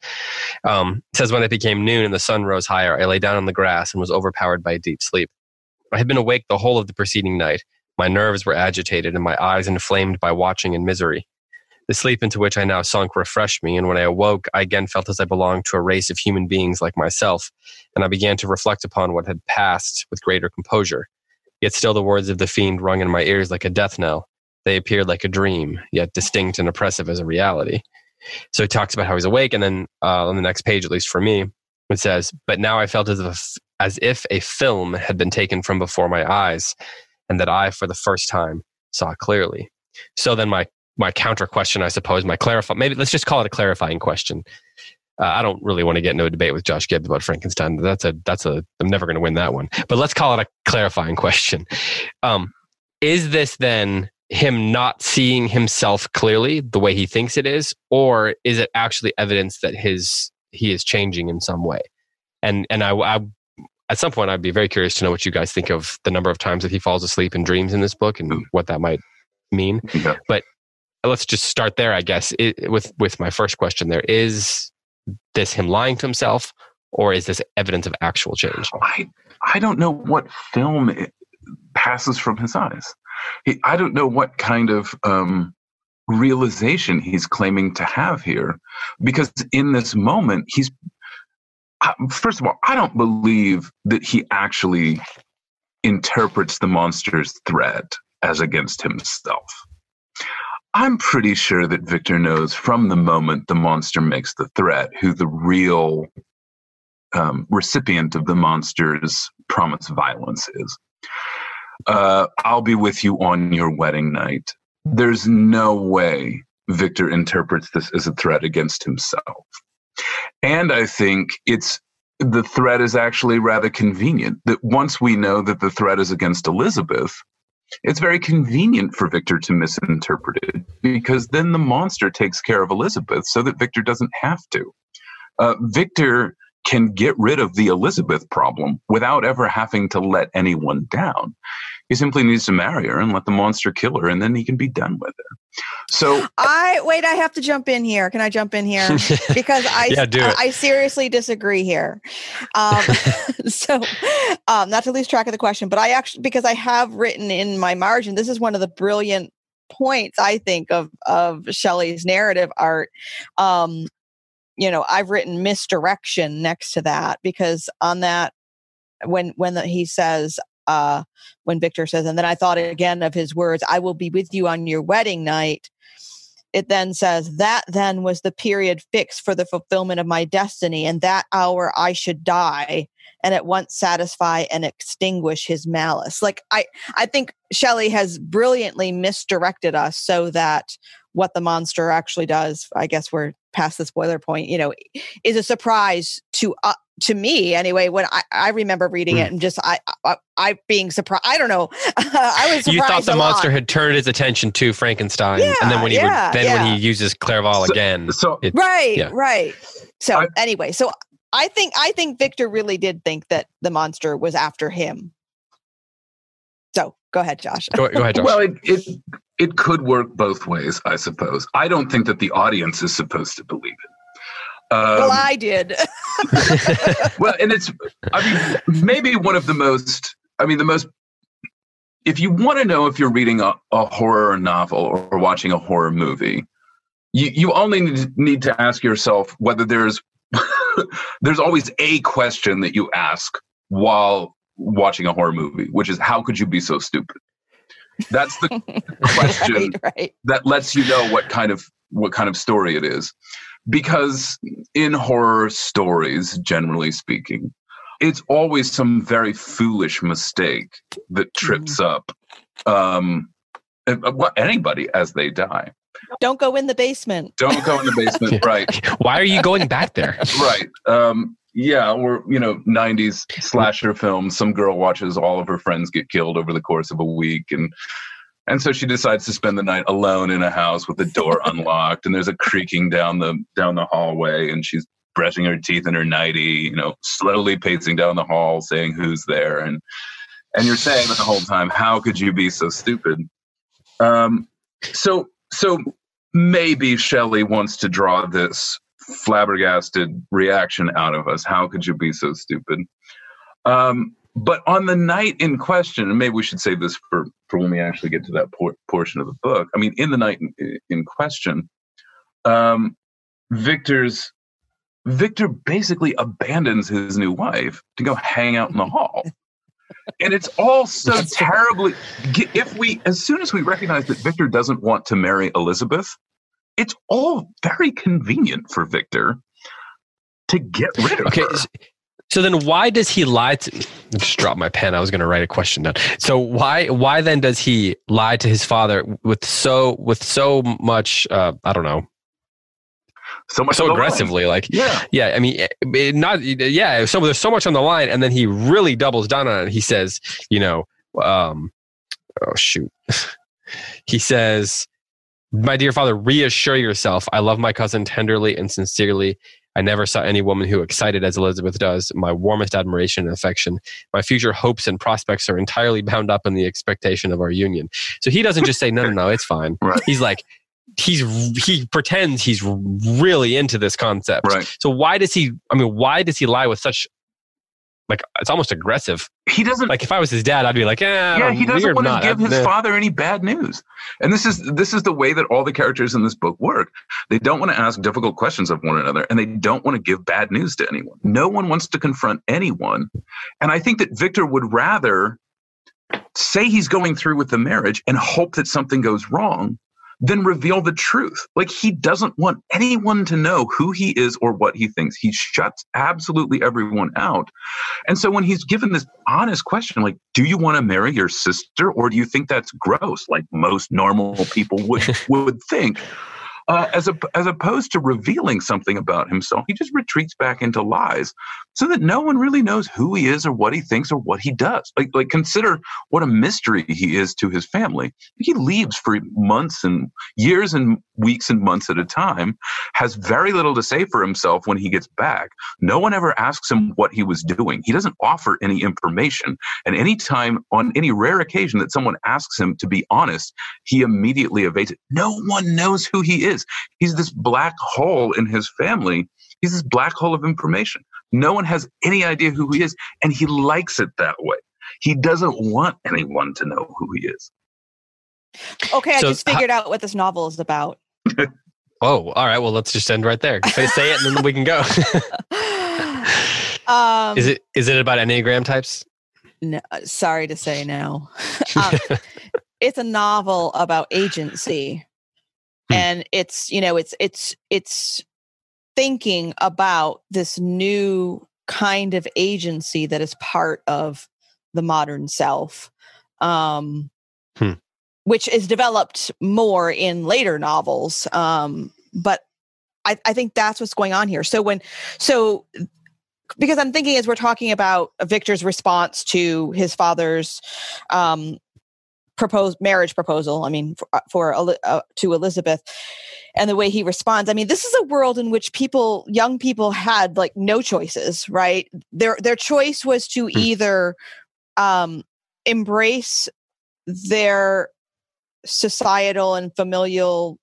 Um, it says, "When it became noon and the sun rose higher, I lay down on the grass and was overpowered by a deep sleep. I had been awake the whole of the preceding night. My nerves were agitated and my eyes inflamed by watching and misery. The sleep into which I now sunk refreshed me, and when I awoke, I again felt as I belonged to a race of human beings like myself, and I began to reflect upon what had passed with greater composure. Yet still the words of the fiend rung in my ears like a death knell. They appeared like a dream, yet distinct and oppressive as a reality. So he talks about how he's awake, and then uh, on the next page, at least for me, it says, "But now I felt as if, as if a film had been taken from before my eyes, and that I, for the first time, saw clearly." So then my my counter question, I suppose, my clarify. Maybe let's just call it a clarifying question. Uh, I don't really want to get into a debate with Josh Gibbs about Frankenstein. That's a that's a I'm never going to win that one. But let's call it a clarifying question. Um, is this then him not seeing himself clearly the way he thinks it is, or is it actually evidence that his he is changing in some way? And and I, I at some point I'd be very curious to know what you guys think of the number of times that he falls asleep and dreams in this book and what that might mean. Yeah. But let's just start there, I guess, it, with with my first question. There is this him lying to himself, or is this evidence of actual change? I I don't know what film passes from his eyes. He, I don't know what kind of um, realization he's claiming to have here, because in this moment he's. First of all, I don't believe that he actually interprets the monster's threat as against himself. I'm pretty sure that Victor knows from the moment the monster makes the threat who the real um, recipient of the monster's promised violence is. Uh, I'll be with you on your wedding night. There's no way Victor interprets this as a threat against himself. And I think it's the threat is actually rather convenient that once we know that the threat is against Elizabeth, it's very convenient for Victor to misinterpret it because then the monster takes care of Elizabeth so that Victor doesn't have to. Uh, Victor can get rid of the Elizabeth problem without ever having to let anyone down. He simply needs to marry her and let the monster kill her, and then he can be done with her. So I wait. I have to jump in here. Can I jump in here? Because I yeah, do. I, I seriously disagree here. Um, so, um, not to lose track of the question, but I actually because I have written in my margin. This is one of the brilliant points I think of of Shelley's narrative art. Um, you know, I've written misdirection next to that because on that when when the, he says uh, when Victor says, and then I thought again of his words, I will be with you on your wedding night. It then says, that then was the period fixed for the fulfillment of my destiny, and that hour I should die and at once satisfy and extinguish his malice. Like I, I think Shelley has brilliantly misdirected us so that what the monster actually does, I guess we're past the spoiler point, you know, is a surprise to uh, to me anyway when I, I remember reading Hmm. it and just I, I I being surprised I don't know I was surprised You thought the a monster lot. had turned his attention to Frankenstein, yeah, and then when he Yeah, would, then yeah. when he uses Clerval So- again, So it- right yeah. right so I- anyway so I think I think Victor really did think that the monster was after him so go ahead Josh go, go ahead, Josh. well, it, it it could work both ways, I suppose. I don't think that the audience is supposed to believe it. Um, well I did. Well, and it's I mean maybe one of the most I mean the most if you want to know if you're reading a, a horror novel or watching a horror movie, you you only need, need to ask yourself whether there's there's always a question that you ask while watching a horror movie, which is how could you be so stupid? That's the question right right. that lets you know what kind of what kind of story it is because in horror stories generally speaking it's always some very foolish mistake that trips up um and- uh, what- anybody as they die. Don't go in the basement. Don't go in the basement right. Why are you going back there? right um yeah or you know 90s slasher film some girl watches all of her friends get killed over the course of a week and and so she decides to spend the night alone in a house with the door unlocked and there's a creaking down the down the hallway and she's brushing her teeth in her nightie you know slowly pacing down the hall saying who's there and and you're saying the whole time how could you be so stupid um so so maybe shelley wants to draw this flabbergasted reaction out of us. How could you be so stupid? Um, but on the night in question, and maybe we should save this for, for when we actually get to that por- portion of the book. I mean, in the night in, in question, um, Victor's Victor basically abandons his new wife to go hang out in the hall. And it's all so terribly. If we, as soon as we recognize that Victor doesn't want to marry Elizabeth, it's all very convenient for Victor to get rid of Okay, her. So then why does he lie to? I just dropped my pen. I was going to write a question down. So why why then does he lie to his father with so with so much? Uh, I don't know, So much so the line. aggressively. Like Yeah. yeah, I mean, it- it not yeah. So there's so much on the line, and then he really doubles down on it. He says, you know, um, oh shoot, he says, "My dear father, reassure yourself. I love my cousin tenderly and sincerely. I never saw any woman who excited as Elizabeth does. My warmest admiration and affection. My future hopes and prospects are entirely bound up in the expectation of our union." So he doesn't just say, "No, no, no, it's fine." Right. He's like. He's he pretends he's really into this concept. Right. So why does he? I mean, why does he lie with such like it's almost aggressive? He doesn't Like if I was his dad, I'd be like, eh, yeah, he doesn't want to give his nah." father any bad news. And this is this is the way that all the characters in this book work. They don't want to ask difficult questions of one another and they don't want to give bad news to anyone. No one wants to confront anyone. And I think that Victor would rather say he's going through with the marriage and hope that something goes wrong than reveal the truth. Like he doesn't want anyone to know who he is or what he thinks. He shuts absolutely everyone out. And so when he's given this honest question, like, do you want to marry your sister or do you think that's gross, like most normal people would would think? Uh, as, a, as opposed to revealing something about himself, he just retreats back into lies so that no one really knows who he is or what he thinks or what he does. Like, like consider what a mystery he is to his family. He leaves for months and years and weeks and months at a time, has very little to say for himself when he gets back. No one ever asks him what he was doing. He doesn't offer any information. And anytime, on any rare occasion that someone asks him to be honest, he immediately evades it. No one knows who he is. He's this black hole in his family. He's this black hole of information. No one has any idea who he is, and he likes it that way. He doesn't want anyone to know who he is. okay I So just ho- figured out what this novel is about Oh, all right. Well, let's just end right there. Say, say it, and then we can go. um, is it is it about enneagram types? No, uh, sorry to say no. um, it's a novel about agency. And it's you know it's it's it's thinking about this new kind of agency that is part of the modern self, um, Hmm. which is developed more in later novels. Um, but I, I think that's what's going on here. So when so because I'm thinking as we're talking about Victor's response to his father's um, proposed marriage proposal. I mean, for, uh, for uh, to Elizabeth, and the way he responds. I mean, this is a world in which people, young people, had like no choices. Right? Their their choice was to hmm. either um, embrace their societal and familial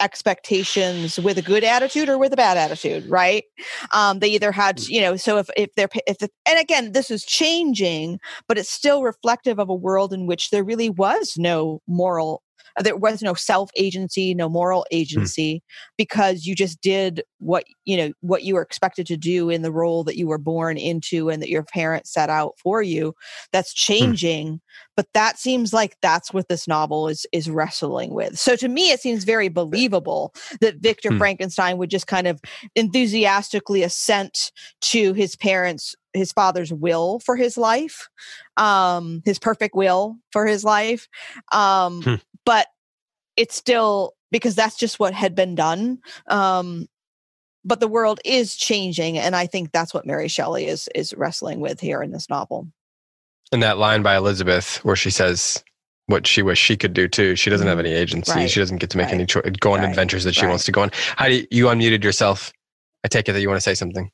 expectations with a good attitude or with a bad attitude right um they either had mm. you know so if if they're if the, and again this is changing but it's still reflective of a world in which there really was no moral there was no self agency no moral hmm. agency because you just did what you know what you were expected to do in the role that you were born into and that your parents set out for you that's hmm. changing but that seems like that's what this novel is is wrestling with so to me it seems very believable that victor hmm. frankenstein would just kind of enthusiastically assent to his parents his father's will for his life um his perfect will for his life um hmm but it's still because that's just what had been done um but the world is changing and i think that's what mary shelley is is wrestling with here in this novel and that line by elizabeth where she says what she wish she could do too she doesn't have mm-hmm. any agency right. she doesn't get to make right. any choice go on right. adventures that she wants to go on how do you, you unmuted yourself i take it that you want to say something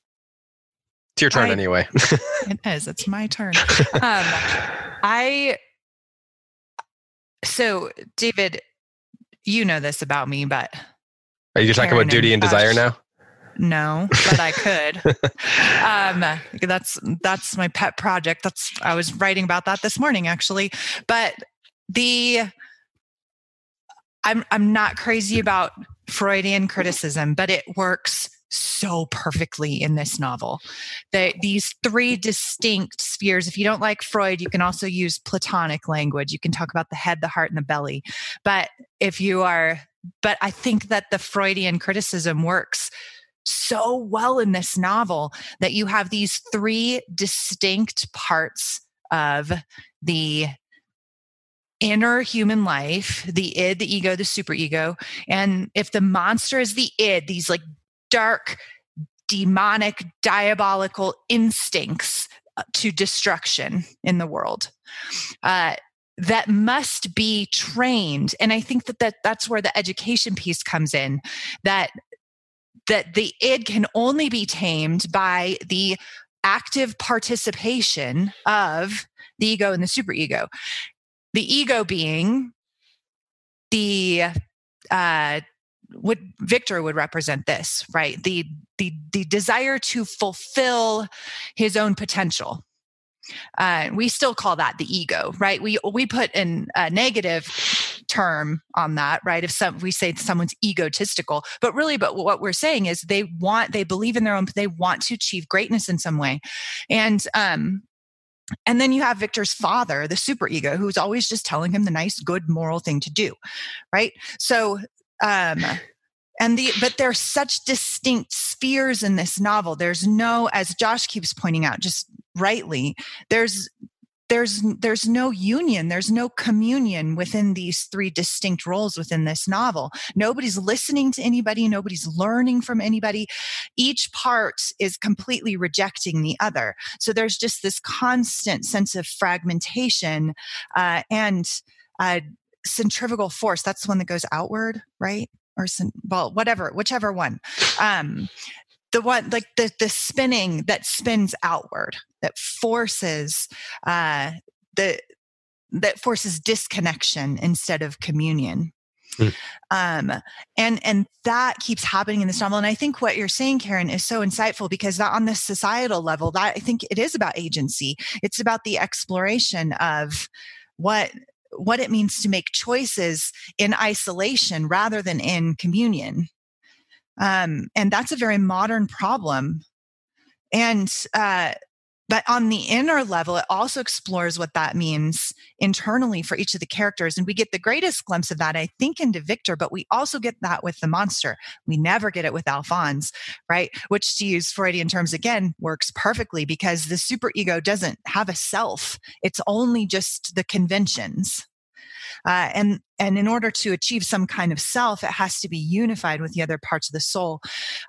it's your turn I, anyway it is it's my turn um i so, David, you know this about me, but are you talking about duty and, and desire now? No, but I could. um, that's that's my pet project. That's I was writing about that this morning, actually. But the I'm I'm not crazy about Freudian criticism, but it works so perfectly in this novel. That these three distinct spheres, if you don't like Freud, you can also use Platonic language. You can talk about the head, the heart, and the belly. But if you are, but I think that the Freudian criticism works so well in this novel that you have these three distinct parts of the inner human life the id the ego the superego and if the monster is the id these like dark, demonic, diabolical instincts uh, to destruction in the world. Uh, that must be trained and i think that, that that's where the education piece comes in that that the id can only be tamed by the active participation of the ego and the superego the ego being the uh, would Victor would represent this, right? The the the desire to fulfill his own potential. Uh, we still call that the ego, right? We we put in a negative term on that, right? If some we say someone's egotistical, but really, but what we're saying is they want, they believe in their own, they want to achieve greatness in some way, and um, and then you have Victor's father, the super ego, who's always just telling him the nice, good, moral thing to do, right? So um, and the but there's such distinct spheres in this novel. There's no, as Josh keeps pointing out, just rightly, there's there's there's no union there's no communion within these three distinct roles within this novel. Nobody's listening to anybody. Nobody's learning from anybody. Each part is completely rejecting the other. So there's just this constant sense of fragmentation uh, and uh, centrifugal force that's the one that goes outward right? Or well whatever whichever one. Um the one like the the spinning that spins outward that forces uh the that forces disconnection instead of communion. Mm. um and and that keeps happening in this novel. And i think what you're saying karen is so insightful because that on the societal level that i think it is about agency. It's about the exploration of what what it means to make choices in isolation rather than in communion. Um, and that's a very modern problem. And uh, but on the inner level, it also explores what that means internally for each of the characters. And we get the greatest glimpse of that, I think, into Victor, but we also get that with the monster. We never get it with Alphonse, right? Which, to use Freudian terms again, works perfectly because the superego doesn't have a self, it's only just the conventions. Uh, and and in order to achieve some kind of self, it has to be unified with the other parts of the soul.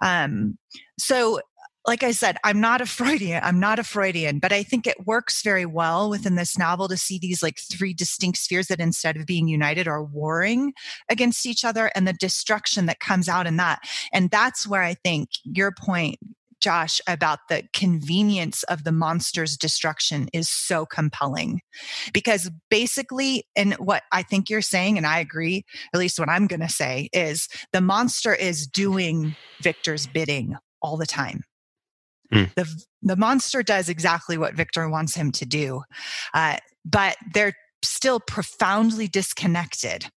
Um, so like I said, I'm not a Freudian. I'm not a Freudian, but I think it works very well within this novel to see these like three distinct spheres that instead of being united are warring against each other and the destruction that comes out in that. And that's where I think your point, Josh, about the convenience of the monster's destruction is so compelling. Because basically, and what I think you're saying, and I agree, at least what I'm going to say, is the monster is doing Victor's bidding all the time. Mm. The, the monster does exactly what Victor wants him to do, uh, but they're still profoundly disconnected.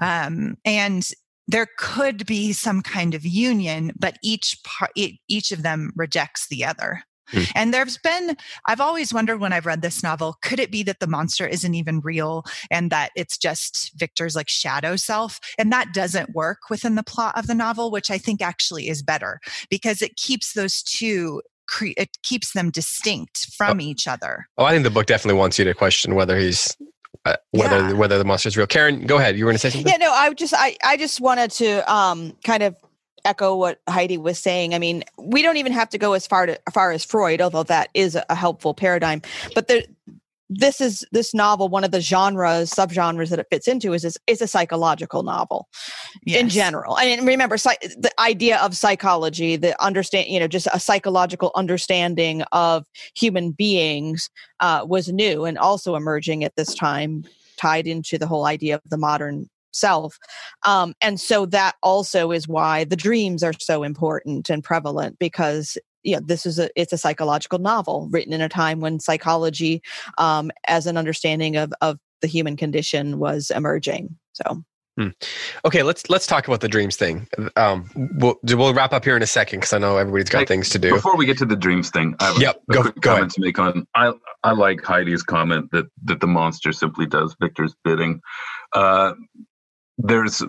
Um, and there could be some kind of union, but each part, each of them rejects the other. Mm. And there's been, I've always wondered when I've read this novel, could it be that the monster isn't even real and that it's just Victor's like shadow self? And that doesn't work within the plot of the novel, which I think actually is better because it keeps those two cre- it keeps them distinct from oh. each other. Oh, I think the book definitely wants you to question whether he's uh, whether yeah. whether the monster is real. Karen, go ahead. You were going to say something. Yeah, no, I just I I just wanted to um kind of echo what Heidi was saying. I mean, we don't even have to go as far to far as Freud, although that is a helpful paradigm. But there, this is this novel one of the genres subgenres that it fits into is is, is a psychological novel yes. in general and remember the idea of psychology the understand you know just a psychological understanding of human beings uh, was new and also emerging at this time tied into the whole idea of the modern self um, and so that also is why the dreams are so important and prevalent because you know this is a it's a psychological novel written in a time when psychology um, as an understanding of of the human condition was emerging so hmm. okay let's let's talk about the dreams thing um, we'll we'll wrap up here in a second because i know everybody's got things to do before we get to the dreams thing i have yep, a, a go, quick go comment ahead. to make on i i like heidi's comment that that the monster simply does victor's bidding uh, there's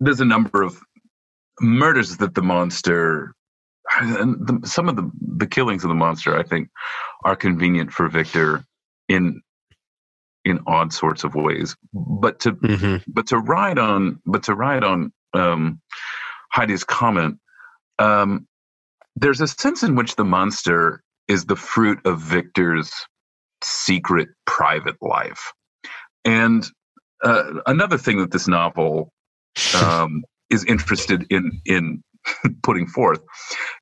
there's a number of murders that the monster and the, some of the the killings of the monster, I think, are convenient for Victor in in odd sorts of ways. But to mm-hmm. but to ride on but to ride on um, Heidi's comment, um, there's a sense in which the monster is the fruit of Victor's secret private life, and uh, another thing that this novel um, is interested in in putting forth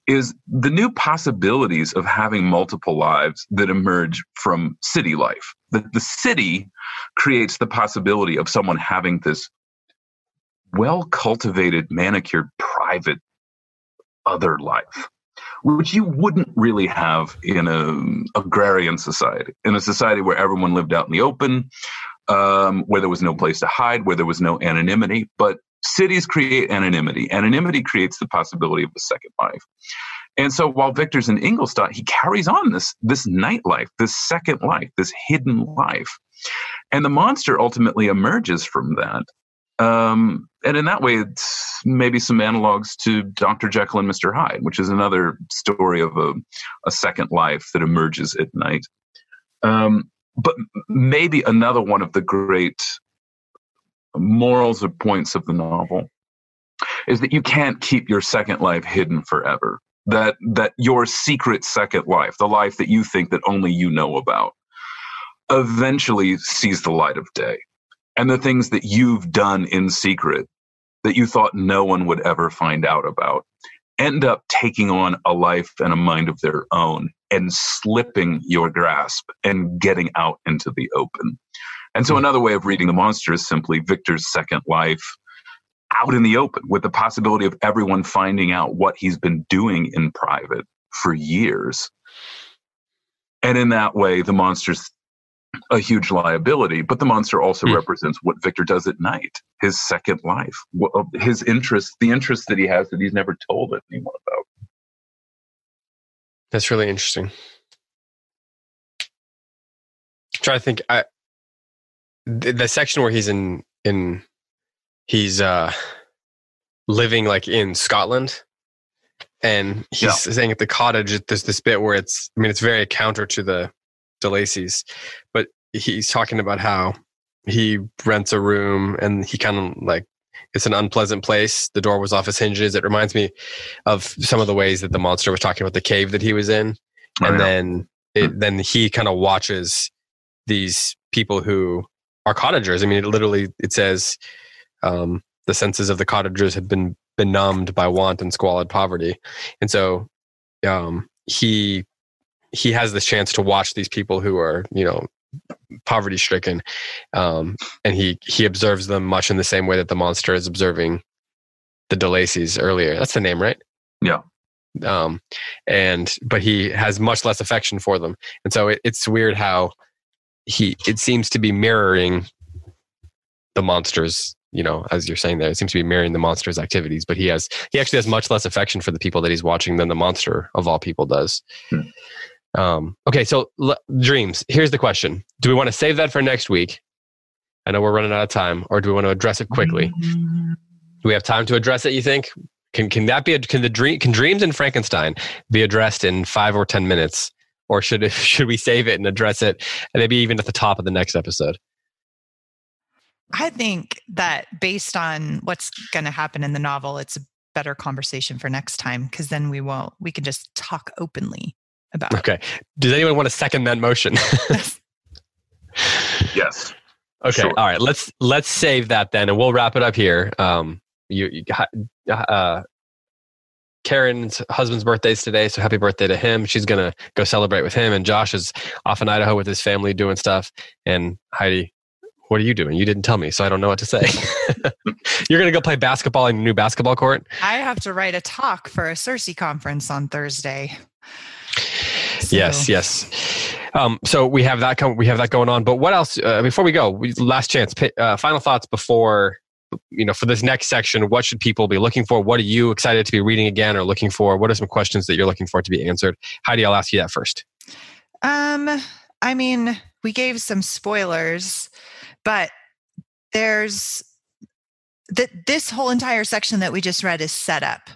is the new possibilities of having multiple lives that emerge from city life. That the city creates the possibility of someone having this well cultivated, manicured, private other life, which you wouldn't really have in an agrarian society, in a society where everyone lived out in the open, um, where there was no place to hide, where there was no anonymity. But cities create anonymity. Anonymity creates the possibility of a second life. And so while Victor's in Ingolstadt, he carries on this, this nightlife, this second life, this hidden life. And the monster ultimately emerges from that. Um, and in that way, it's maybe some analogs to Dr. Jekyll and Mr. Hyde, which is another story of a, a second life that emerges at night. Um, but maybe another one of the great morals or points of the novel is that you can't keep your second life hidden forever that that your secret second life the life that you think that only you know about eventually sees the light of day. And the things that you've done in secret that you thought no one would ever find out about end up taking on a life and a mind of their own and slipping your grasp and getting out into the open and so another way of reading the monster is simply Victor's second life out in the open with the possibility of everyone finding out what he's been doing in private for years. And in that way, the monster's a huge liability, but the monster also mm. represents what Victor does at night, his second life, his interest, the interest that he has that he's never told anyone about. That's really interesting. Try to think. I the, the section where he's in in he's uh living like in Scotland and he's yeah. saying at the cottage there's this bit where it's I mean it's very counter to the de Lacey's but he's talking about how he rents a room and he kind of like it's an unpleasant place. The door was off its hinges. It reminds me of some of the ways that the monster was talking about the cave that he was in, Oh, and yeah. then it, then he kind of watches these people who are cottagers. I mean, it literally it says um, the senses of the cottagers had been benumbed by want and squalid poverty, and so um, he he has this chance to watch these people who are you know poverty stricken um, and he he observes them much in the same way that the monster is observing the de Laceys earlier that's the name right Yeah. um, and but he has much less affection for them and so it, it's weird how he it seems to be mirroring the monsters you know as you're saying there it seems to be mirroring the monster's activities but he has he actually has much less affection for the people that he's watching than the monster of all people does Hmm. Um, okay so l- dreams here's the question. Do we want to save that for next week? I know we're running out of time or do we want to address it quickly? Do we have time to address it you think? Can can that be a, can the dream can dreams in frankenstein be addressed in five or ten minutes? Or should should we save it and address it and maybe even at the top of the next episode? I think that based on what's going to happen in the novel, it's a better conversation for next time because then we won't, we can just talk openly about okay does anyone want to second that motion Yes. Okay. Sure. All right. Let's let's save that then, and we'll wrap it up here. Um, you, you uh, Karen's husband's birthday's today, so happy birthday to him. She's gonna go celebrate with him, and Josh is off in Idaho with his family doing stuff. And Heidi, what are you doing? You didn't tell me, so I don't know what to say. You're gonna go play basketball in your new basketball court. I have to write a talk for a CiRCE conference on Thursday. Yes, So- yes. Um, so we have that. Com- we have that going on. But what else? Uh, before we go, we, last chance. Uh, final thoughts before you know for this next section. What should people be looking for? What are you excited to be reading again or looking for? What are some questions that you're looking for to be answered? Heidi, I'll ask you that first. Um, I mean, we gave some spoilers, but there's that this whole entire section that we just read is set up,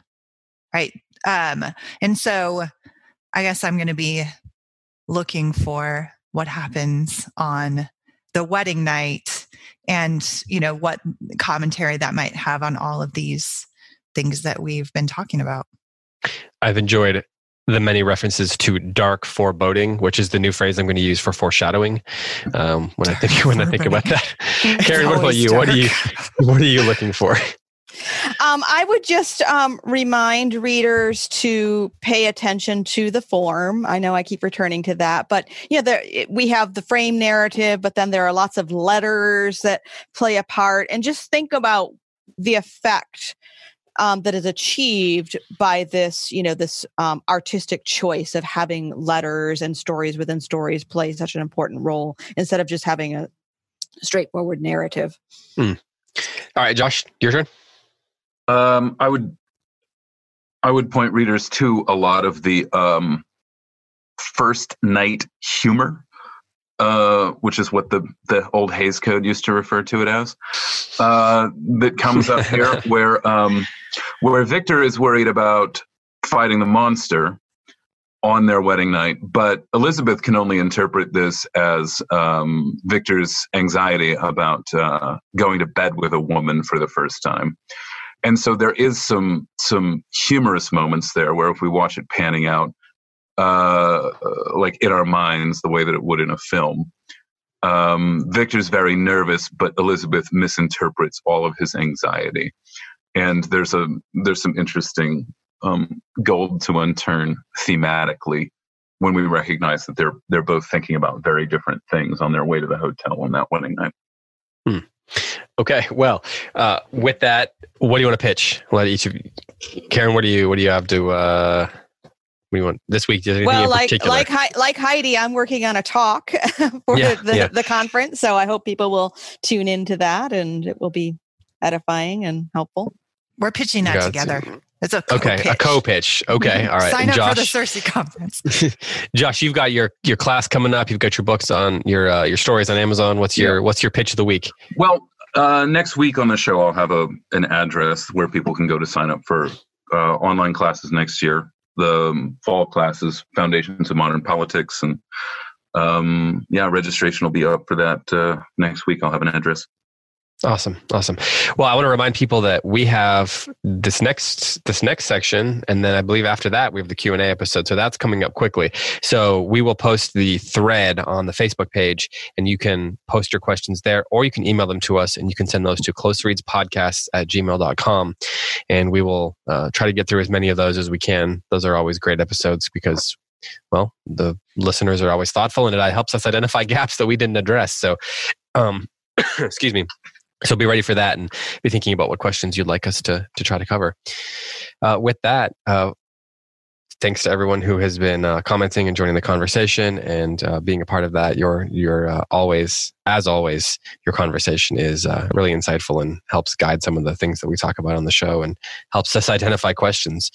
right? Um, and so I guess I'm going to be looking for what happens on the wedding night and you know what commentary that might have on all of these things that we've been talking about I've enjoyed the many references to dark foreboding, which is the new phrase I'm going to use for foreshadowing. Um, when I think when I think about that, Karen, what about you? What are you what are you looking for? Um, I would just um, remind readers to pay attention to the form. I know I keep returning to that, but you know, there, we have the frame narrative, but then there are lots of letters that play a part, and just think about the effect um, that is achieved by this, you know, this um, artistic choice of having letters and stories within stories play such an important role instead of just having a straightforward narrative. All right, Josh, your turn. Um, I would I would point readers to a lot of the um, first night humor, uh, which is what the the old Hays Code used to refer to it as. Uh, that comes up here, where um, where Victor is worried about fighting the monster on their wedding night, but Elizabeth can only interpret this as um, Victor's anxiety about uh, going to bed with a woman for the first time and so there is some some humorous moments there where if we watch it panning out uh like in our minds the way that it would in a film um victor's very nervous but elizabeth misinterprets all of his anxiety. And there's a there's some interesting um gold to unturn thematically when we recognize that they're they're both thinking about very different things on their way to the hotel on that wedding night Okay, well, uh, with that, what do you want to pitch? Let each of you, Karen, what do you what do you have to? Uh, what do you want this week? Is there anything well in like particular? like Hei- like heidi i'm working on a talk for Yeah, the, yeah. the conference so i hope people will tune into that and it will be edifying and helpful we're pitching that together it. it's a okay, a co-pitch. co-pitch. Okay, all right. sign And up Josh, for the CiRCE conference Josh, you've got your your class coming up. You've got your books on your uh, your stories on Amazon. What's your what's your pitch of the week? Well, uh, next week on the show, I'll have a an address where people can go to sign up for uh, online classes next year. The um, fall classes, Foundations of Modern Politics, and um, yeah, registration will be up for that uh, next week. I'll have an address. Awesome, awesome. Well, I want to remind people that we have this next this next section, and then I believe after that we have the Q and A episode. So that's coming up quickly. So we will post the thread on the Facebook page, and you can post your questions there, or you can email them to us, and you can send those to closereadspodcasts at gmail.com. and we will uh, try to get through as many of those as we can. Those are always great episodes because well, the listeners are always thoughtful, and it helps us identify gaps that we didn't address. So, um, excuse me. So be ready for that and be thinking about what questions you'd like us to, to try to cover. Uh, with that, uh, thanks to everyone who has been uh, commenting and joining the conversation and uh, being a part of that. You're, uh, always, as always, your conversation is uh, really insightful and helps guide some of the things that we talk about on the show and helps us identify questions.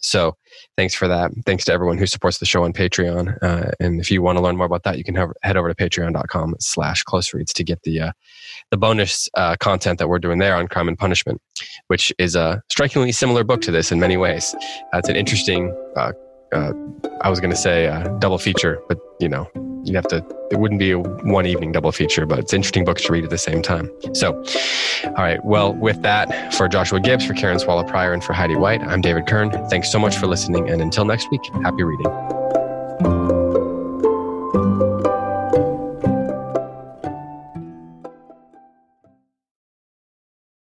so thanks for that. Thanks to everyone who supports the show on Patreon. and if you want to learn more about that, you can head over to patreon.com slash close reads to get the the bonus uh, content that we're doing there on crime and punishment, which is a strikingly similar book to this in many ways. Uh, it's an interesting, uh, uh I was going to say double feature, but you know, you'd have to, it wouldn't be a one evening double feature, but it's interesting books to read at the same time. So, all right. Well, with that, for Joshua Gibbs, for Karen Swallow Prior, and for Heidi White, I'm David Kern. Thanks so much for listening. And until next week, happy reading.